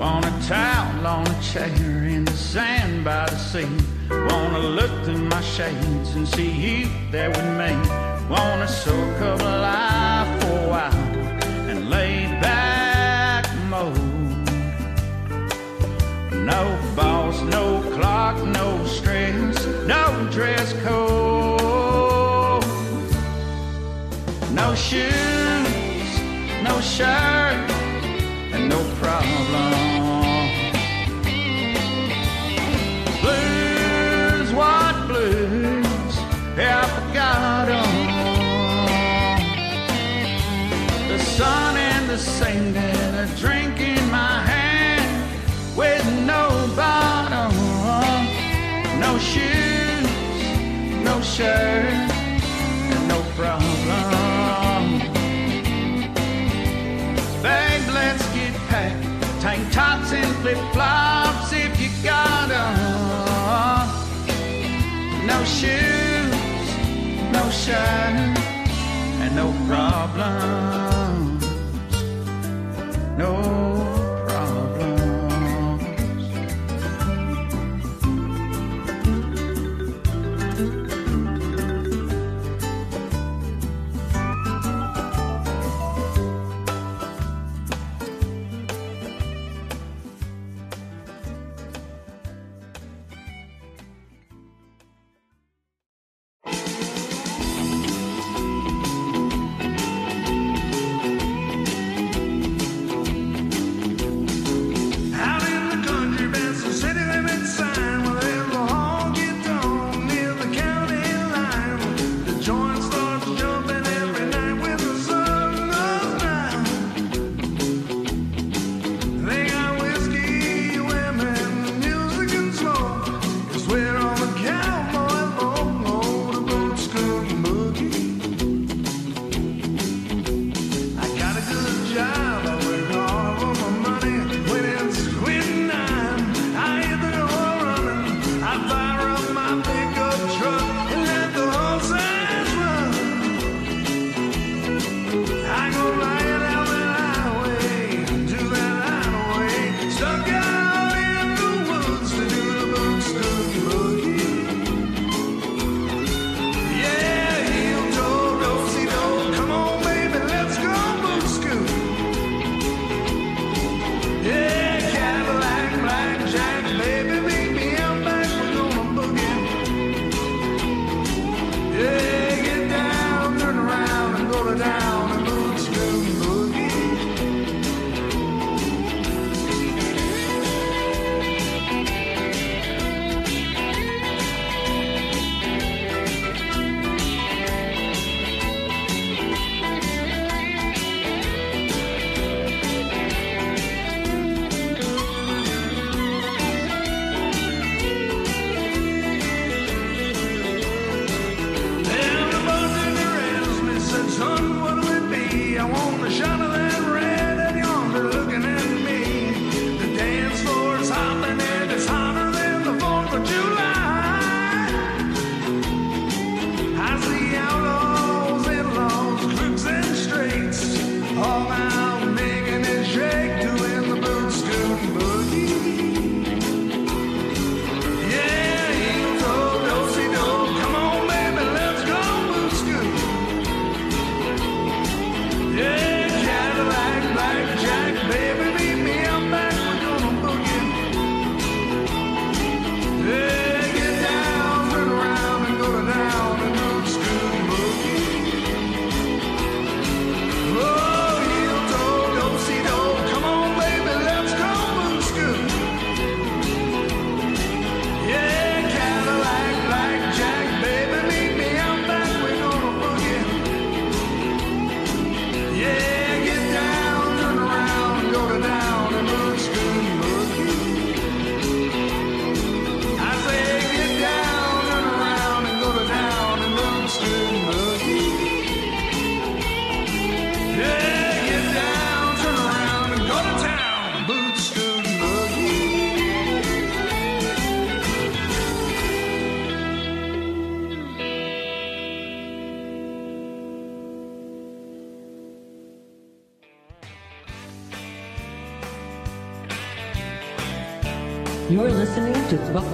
On a towel, on a chair in the sand by the sea. Wanna look through my shades and see you there with me. Wanna soak up life for a while No boss, no clock, no stress, no dress code. No shoes, no shirt, and no problem. Blues, what blues have I? The sun and the sand shirt, no problem. Babe, let's get packed. Tank tops and flip flops if you got 'em. No shoes, no shirt, and no problems. No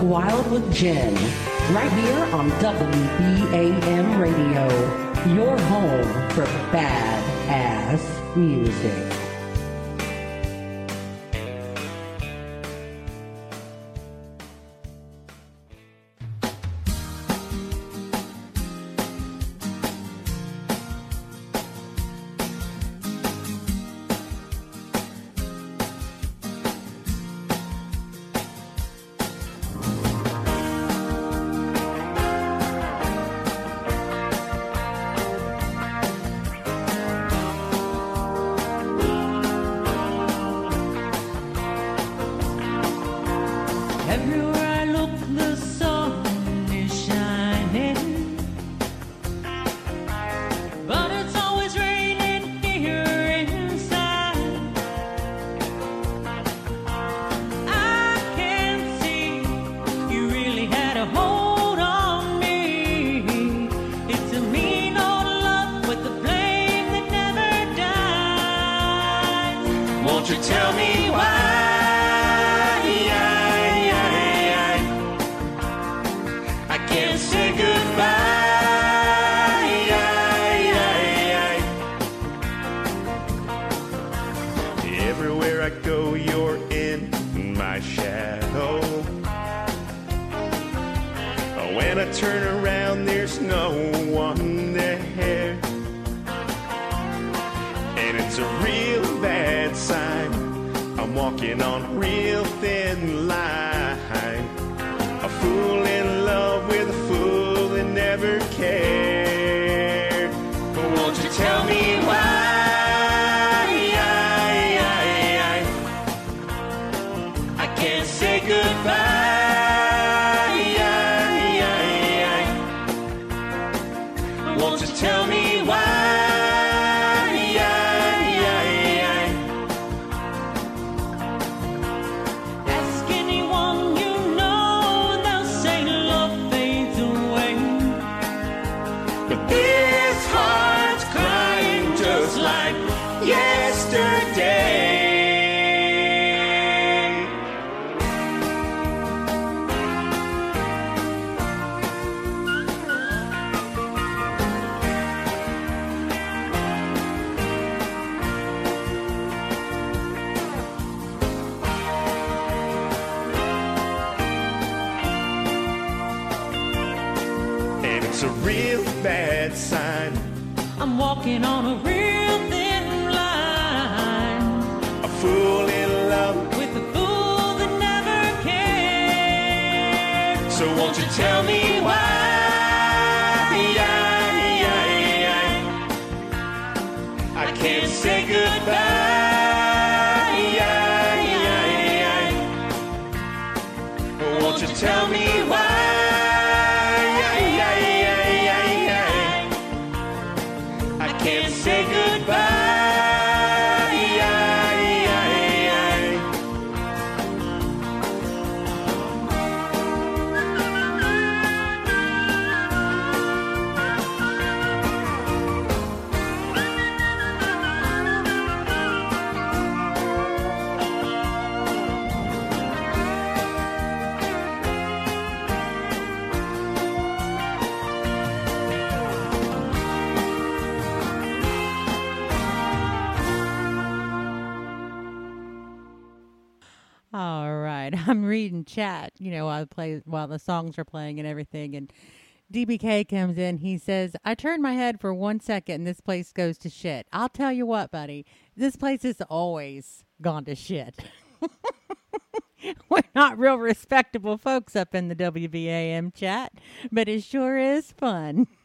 Wild with Jen, right here on WBAM walking on real thin line. A fool in love with a fool that never cared. Chat. You know, while the play while the songs are playing and everything, and DBK comes in. He says, "I turned my head for one second, and this place goes to shit." I'll tell you what, buddy, this place has always gone to shit. We're not real respectable folks up in the WBAM chat, but it sure is fun.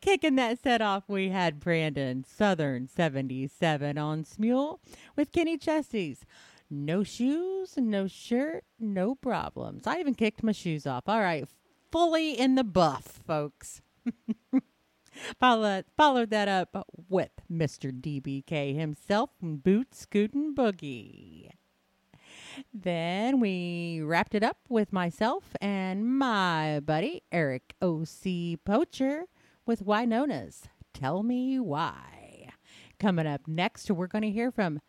Kicking that set off, we had Brandon Southern 77 on Smule with Kenny Chesney's No shoes, no shirt, no problems. I even kicked my shoes off. All right, fully in the buff, folks. Follow, followed that up with Mr. DBK himself, Boot Scootin' Boogie. Then we wrapped it up with myself and my buddy Eric O.C. Poacher with Wynonna's Tell Me Why. Coming up next, we're going to hear from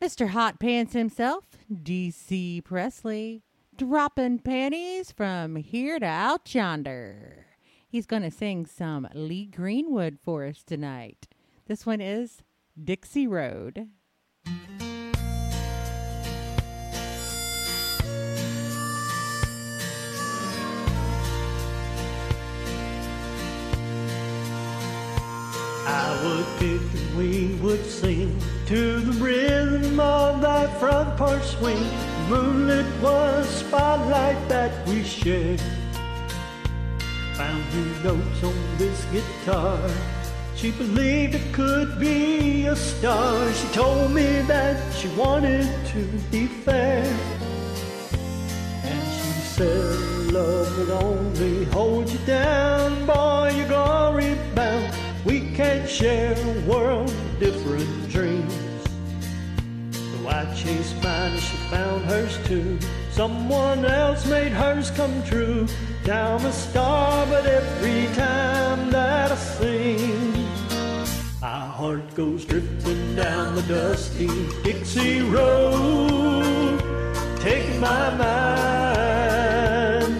Mr. Hot Pants himself, DC Presley, dropping panties from here to out yonder. He's going to sing some Lee Greenwood for us tonight. This one is Dixie Road. Would pick and we would sing to the rhythm of that front porch swing. Moonlit was spotlight that we shared. Found new notes on this guitar. She believed it could be a star. She told me that she wanted to be fair. And she said, Love will only hold you down, boy, you're glory bound. Can't share a world of different dreams. So I chased mine and she found hers too. Someone else made hers come true. Now I'm a star, but every time that I sing, my heart goes drifting down the dusty Dixie Road, taking my mind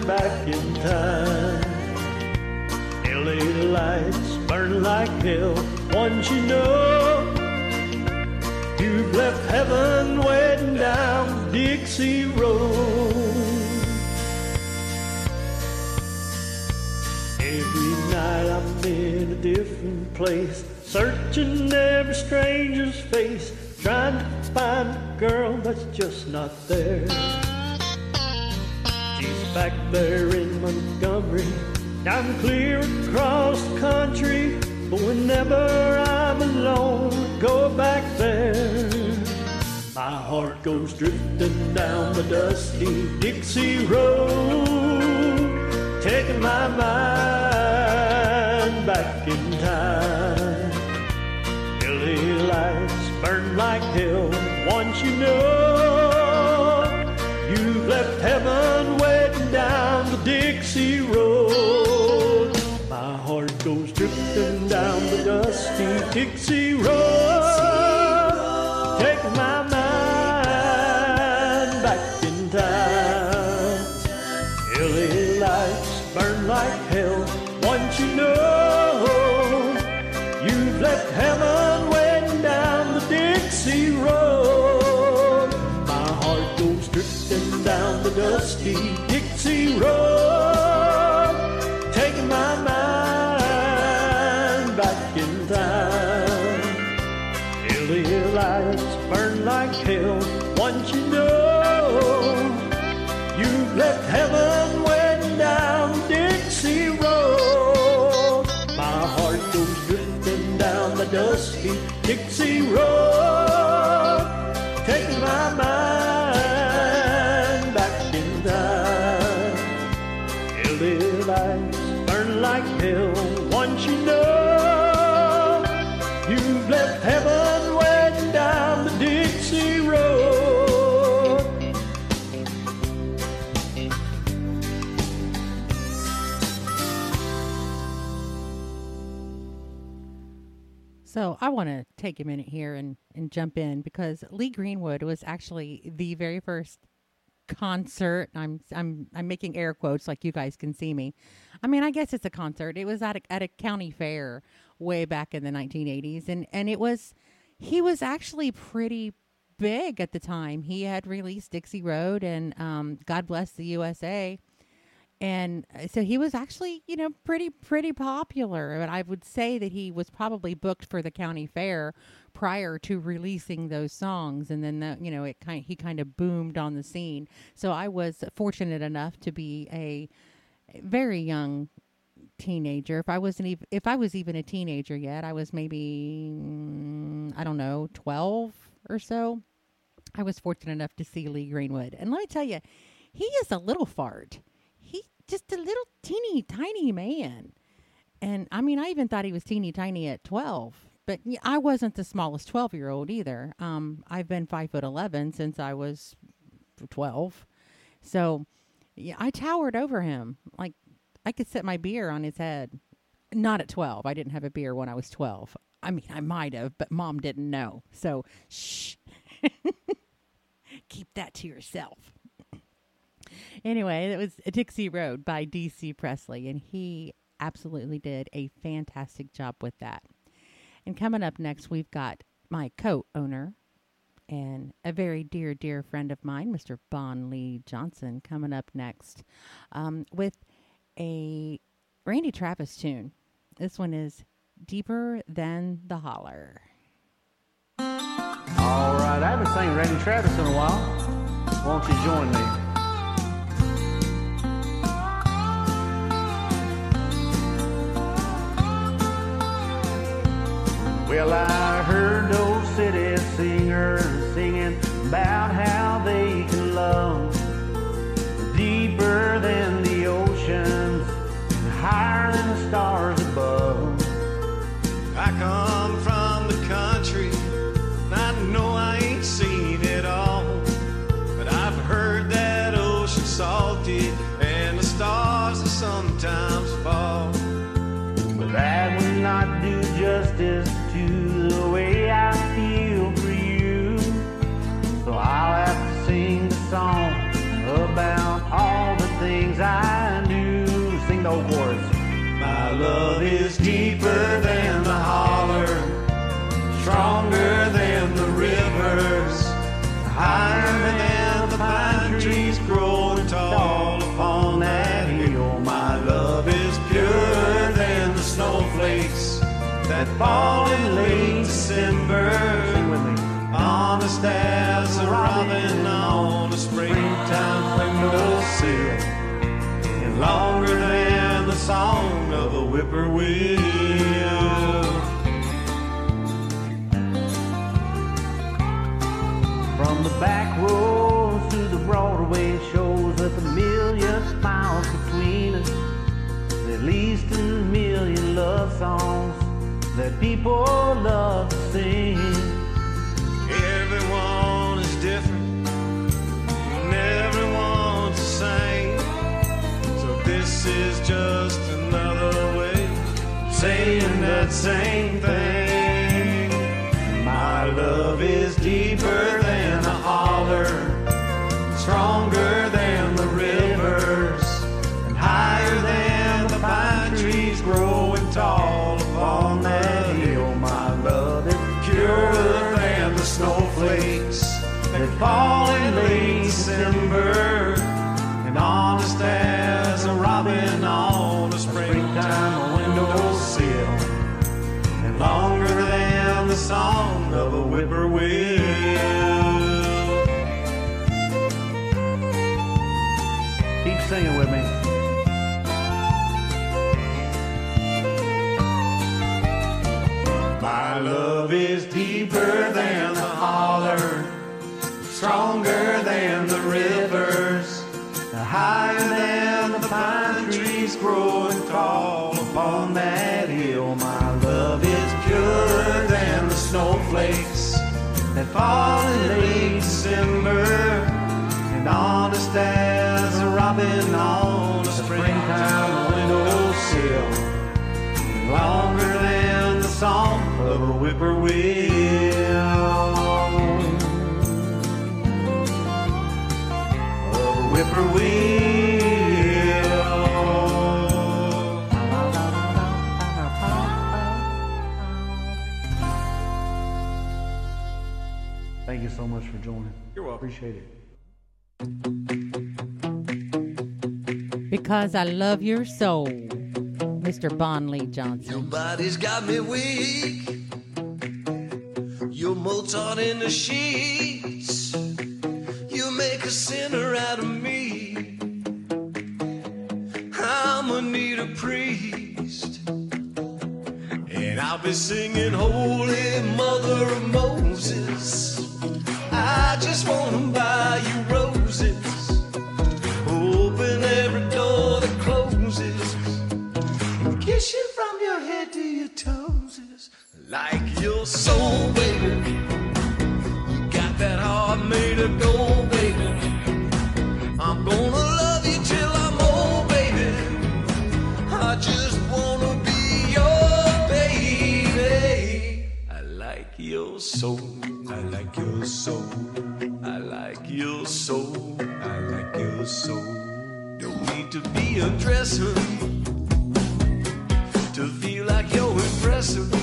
back in time. LA lights like hell. Once you know you've left heaven waiting down Dixie Road. Every night I'm in a different place, searching every stranger's face, trying to find a girl that's just not there. She's back there in Montgomery. I'm clear across the country, but whenever I'm alone, I go back there. My heart goes drifting down the dusty Dixie Road, taking my mind back in time. LA lights burn like hell. Once you know you've left heaven Dixie Road, So I want to take a minute here and, and jump in because Lee Greenwood was actually the very first concert. I'm I'm I'm making air quotes like you guys can see me. I mean, I guess it's a concert. It was at a, at a county fair way back in the 1980s, and and it was he was actually pretty big at the time. He had released Dixie Road and um, God Bless the USA and uh, so he was actually you know pretty pretty popular but i would say that he was probably booked for the county fair prior to releasing those songs. And then the, you know it kind he kind of boomed on the scene. So i was fortunate enough to be a very young teenager. If i wasn't even if i was even a teenager yet i was maybe mm, i don't know 12 or so i was fortunate enough to see lee greenwood. And let me tell you he is a little fart just a little teeny tiny man. And I mean, I even thought he was teeny tiny at 12, but I wasn't the smallest 12 year old either. Um, I've been five foot 11 since I was 12. So yeah, I towered over him. Like I could set my beer on his head. Not at 12. I didn't have a beer when I was 12. I mean, I might have, but mom didn't know. So shh. Keep that to yourself. Anyway, it was Dixie Road by D.C. Presley, and he absolutely did a fantastic job with that. And coming up next, we've got my co owner and a very dear, dear friend of mine, Mr. Bon Lee Johnson, coming up next um, with a Randy Travis tune. This one is Deeper Than the Holler. All right, I haven't seen Randy Travis in a while. Won't you join me? Well, I heard fall in late December. Honest as a robin on a springtime windowsill and longer than the song of a whippoorwill. From the back roads to the Broadway shows with a million miles between us. At least a million love songs that people love to sing. Everyone is different, and everyone's the same. So this is just another way of saying that same thing. My love is deeper than a holler, stronger than the rivers, and higher than the pine trees growing tall that fall in late December, and honest as a robin on a springtime windowsill, and longer than the song of a whippoorwill. Keep singing with me. My love is deeper than the holler, stronger than the rivers, higher than the pine trees growing tall upon that hill. My love is purer than the snowflakes that fall in late December, and honest as a robin on a springtime windowsill longer than the song of a whippoorwill. Thank you so much for joining. You're welcome. Appreciate it. Because I love your soul, Mr. Bon Lee Johnson. Body's got me weak. You're Mozart in the sheets. A sinner out of me. I'm gonna need a priest. And I'll be singing Holy Mother of Moses. I just wanna buy you roses. Open every door that closes. And kiss you from your head to your toes. Like your soul, baby. That heart made of gold, baby. I'm gonna love you till I'm old, baby. I just wanna be your baby. I like your soul. I like your soul. I like your soul. I like your soul. Don't need to be a dresser to feel like you're impressive.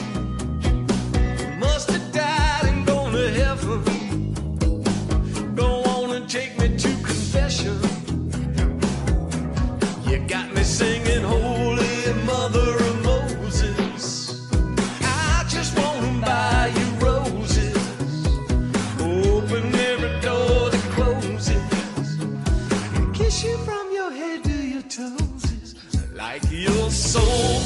Soul,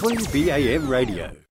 WBAM Radio.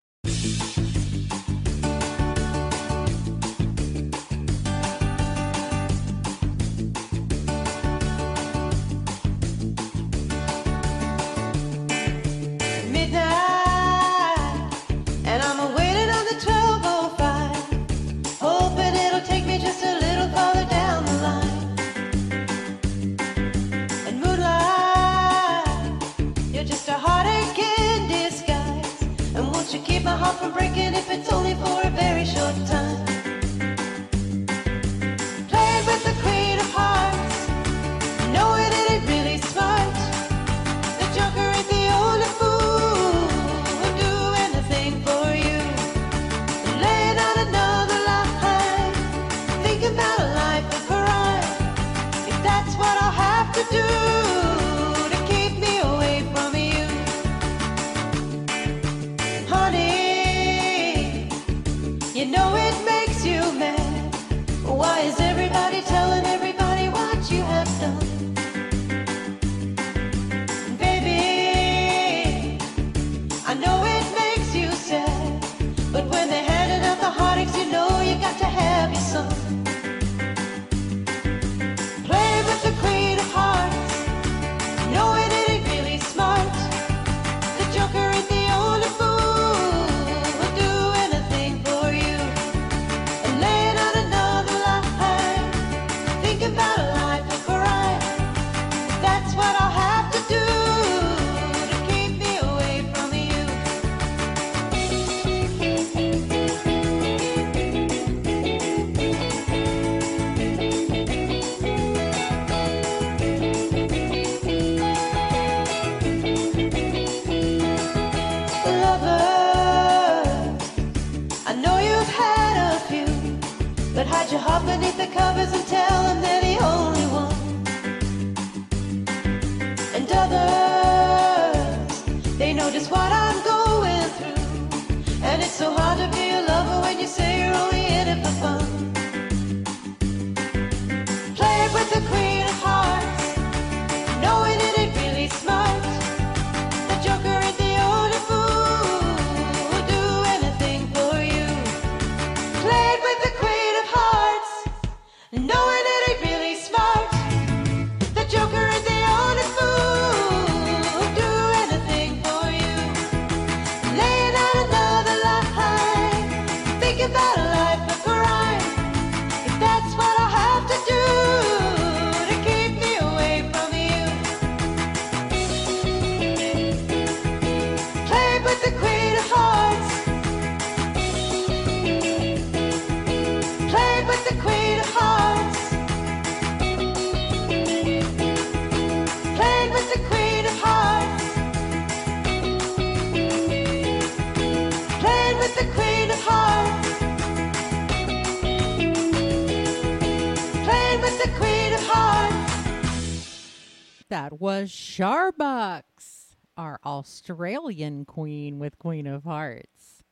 That was Sharbucks, our Australian queen with Queen of Hearts.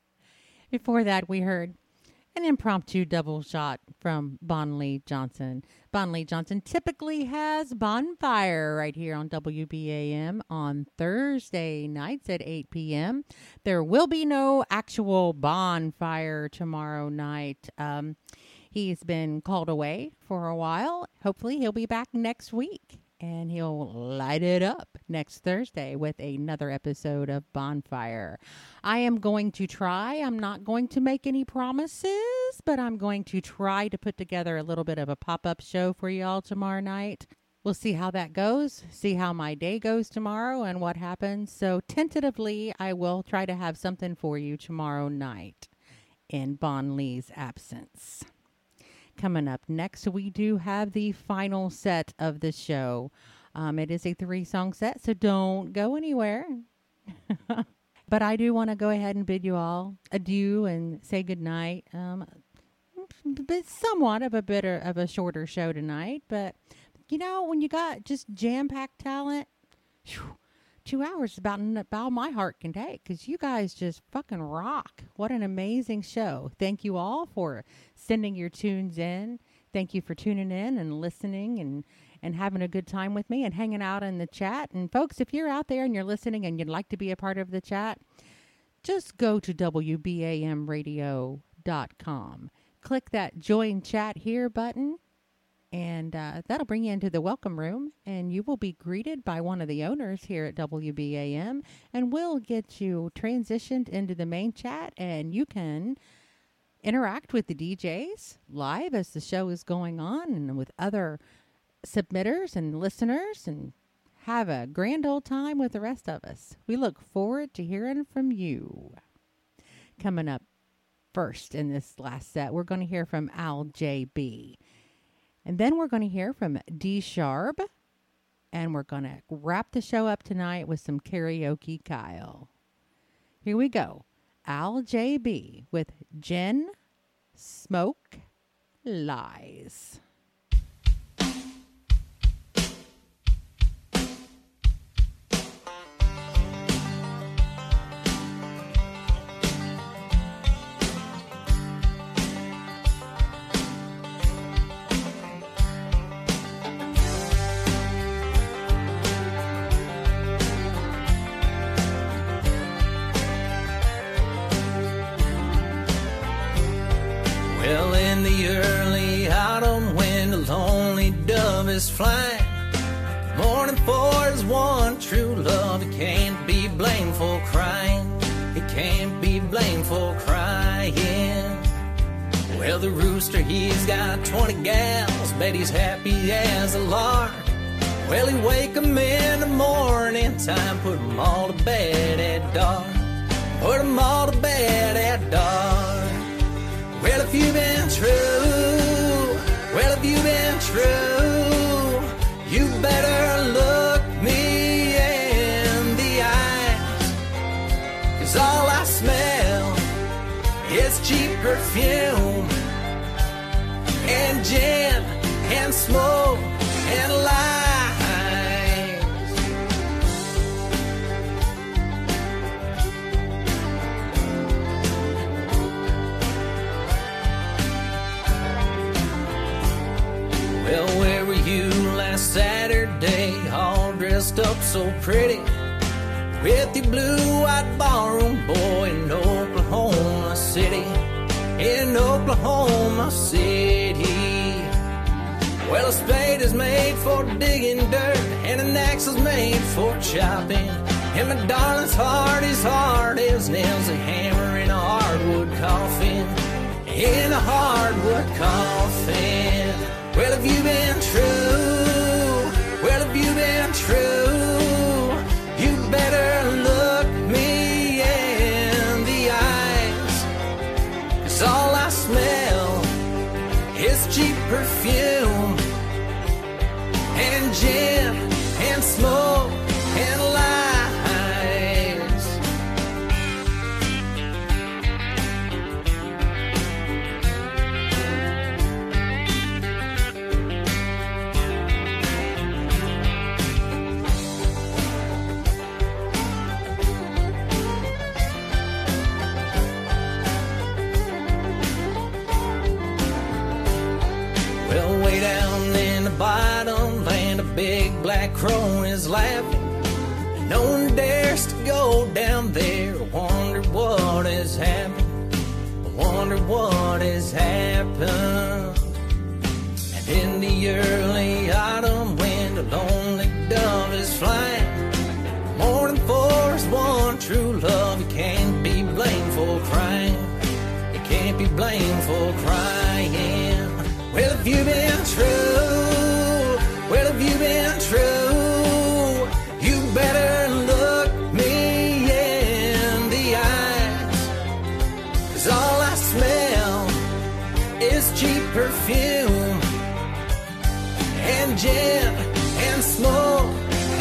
Before that, we heard an impromptu double shot from Bonley Johnson. Bonley Johnson typically has Bonfire right here on WBAM on Thursday nights at 8 p.m. There will be no actual bonfire tomorrow night. Um, he's been called away for a while. Hopefully, he'll be back next week and he'll light it up next Thursday with another episode of Bonfire. I am going to try. I'm not going to make any promises, but I'm going to try to put together a little bit of a pop up show for y'all tomorrow night. We'll see how that goes, see how my day goes tomorrow and what happens. So, tentatively, I will try to have something for you tomorrow night in Bon Lee's absence. Coming up next, we do have the final set of the show. Um, it is a three song set, so don't go anywhere. but I do want to go ahead and bid you all adieu and say goodnight. Um, but somewhat of a bit of a shorter show tonight, but you know, when you got just jam packed talent, phew, two hours about about my heart can take because you guys just fucking rock. What an amazing show! Thank you all for sending your tunes in. Thank you for tuning in and listening and and having a good time with me and hanging out in the chat. And folks, if you're out there and you're listening and you'd like to be a part of the chat, just go to WBAMradio.com. Click that join chat here button, and uh, that'll bring you into the welcome room. And you will be greeted by one of the owners here at WBAM, and we'll get you transitioned into the main chat, and you can interact with the DJs live as the show is going on and with other submitters and listeners and have a grand old time with the rest of us. We look forward to hearing from you. Coming up first in this last set, we're going to hear from Al JB. And then we're going to hear from D Sharp. And we're going to wrap the show up tonight with some karaoke Kyle. Here we go. Al JB with Gin Smoke Lies. Is flying, mourning for his one true love, he can't be blamed for crying. He can't be blamed for crying. Well, the rooster, he's got 20 gals, bet he's happy as a lark. Well, he wake 'em in the morning time, put 'em all to bed at dark. Put 'em all to bed at dark. Well, if you've been true, well, if you've been true, perfume and gin and smoke and lies. Well, where were you last Saturday? All dressed up so pretty. With your blue white ballroom boy in Oklahoma City. In Oklahoma City. Well, a spade is made for digging dirt, and an axe is made for chopping. And my darling's heart is hard as nails, a hammer in a hardwood coffin. In a hardwood coffin. Well, have you been true? Well, have you been true? Laughing. And no one dares to go down there. Wonder what has happened. Wonder what has happened. And in the early autumn when a lonely dove is flying. More than four is one true love. You can't be blamed for crying. You can't be blamed for crying. Well, have you've been true? Gin and smoke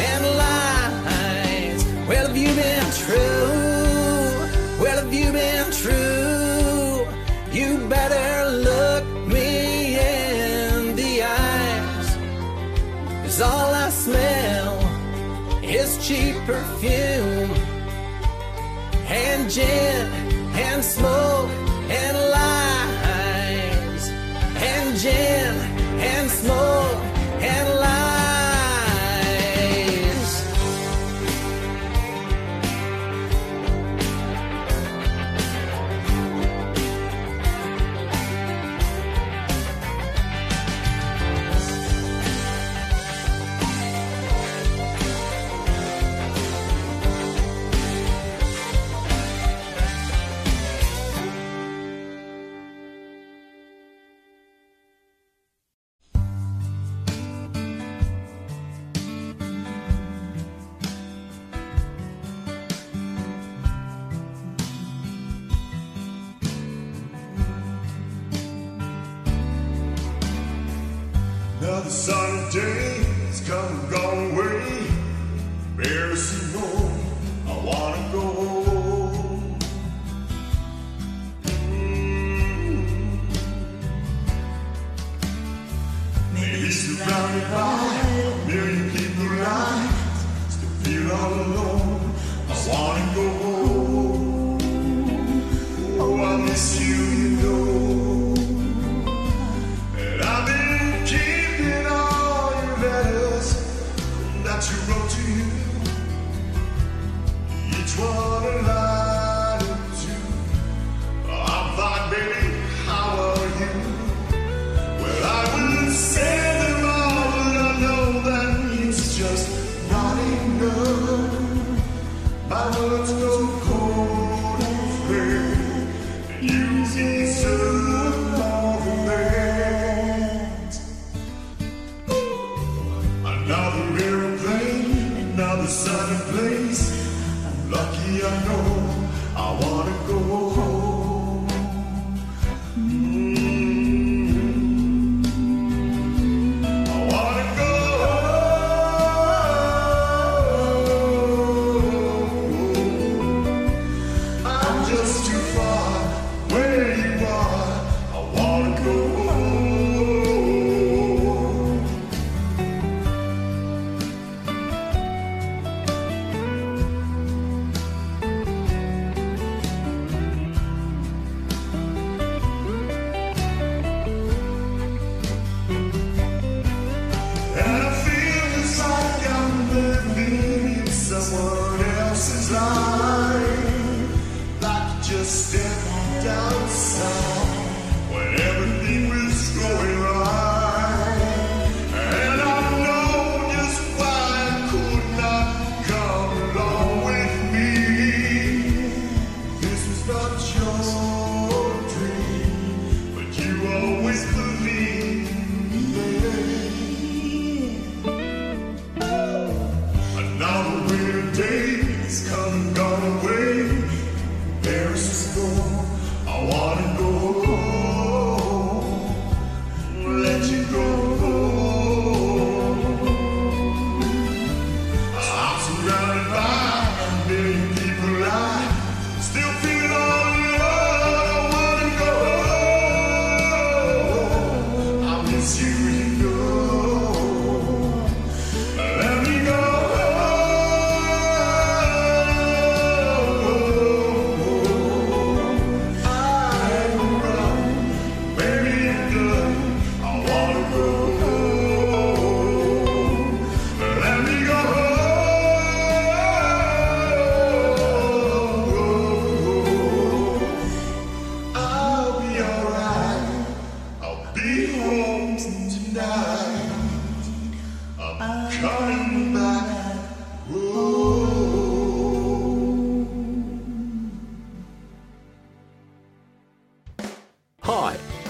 and lies. Well, have you been true? Well, have you been true? You better look me in the eyes. Cause all I smell is cheap perfume and gin and smoke sunny day has come and gone away. Barely see more.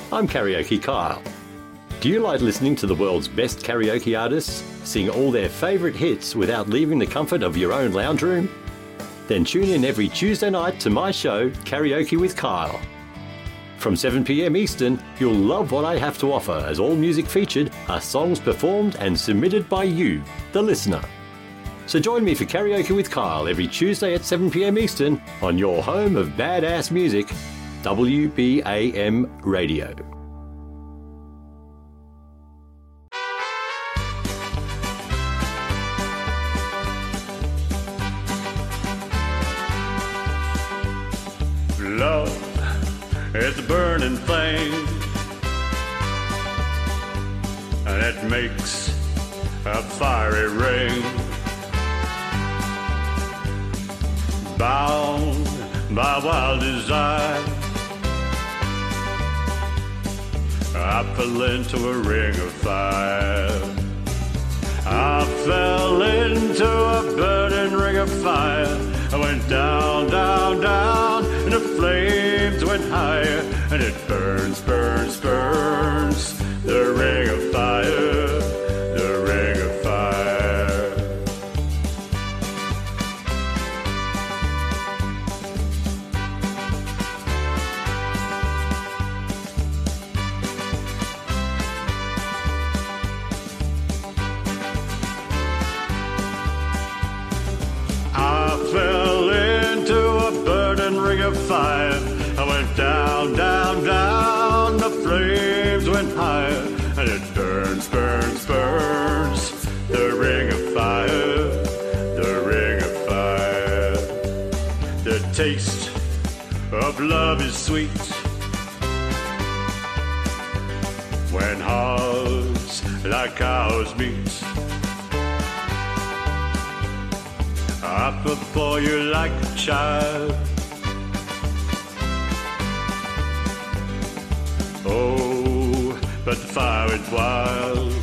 I'm Karaoke Kyle. Do you like listening to the world's best karaoke artists sing all their favourite hits without leaving the comfort of your own lounge room? Then tune in every Tuesday night to my show, Karaoke with Kyle. From 7pm Eastern, you'll love what I have to offer as all music featured are songs performed and submitted by you, the listener. So join me for Karaoke with Kyle every Tuesday at 7pm Eastern on your home of badass music, WBAM Radio. Love is a burning thing, and it makes a fiery ring. Bound by wild desire, I fell into a ring of fire. I fell into a burning ring of fire. I went down, down, down, and the flames went higher, and it burns, burns, burns. The ring of fire, burns. The ring of fire, the ring of fire. The taste of love is sweet. When hearts like ours meet. I fell for you like a child. Oh, but the fire is wild.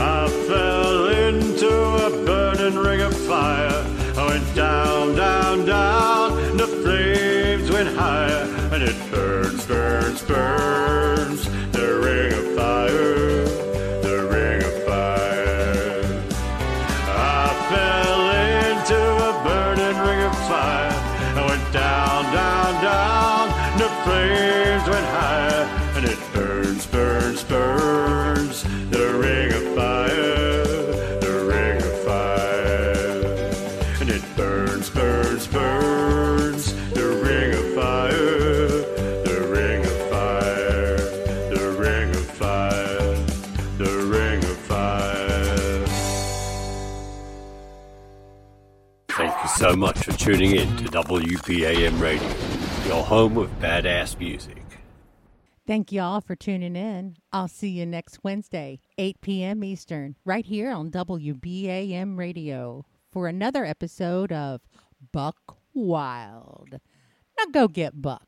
I fell into a burning ring of fire. I went down, down, down. The flames went higher, and it burns, burns, burns. The ring of fire, the ring of fire. I fell into a burning ring of fire. I went down, down, down. The flames went higher, and it burns, burns. For tuning in to WBAM Radio, your home of badass music. Thank you all for tuning in. I'll see you next Wednesday, 8 p.m. Eastern, right here on WBAM Radio for another episode of Buck Wild. Now go get Buck.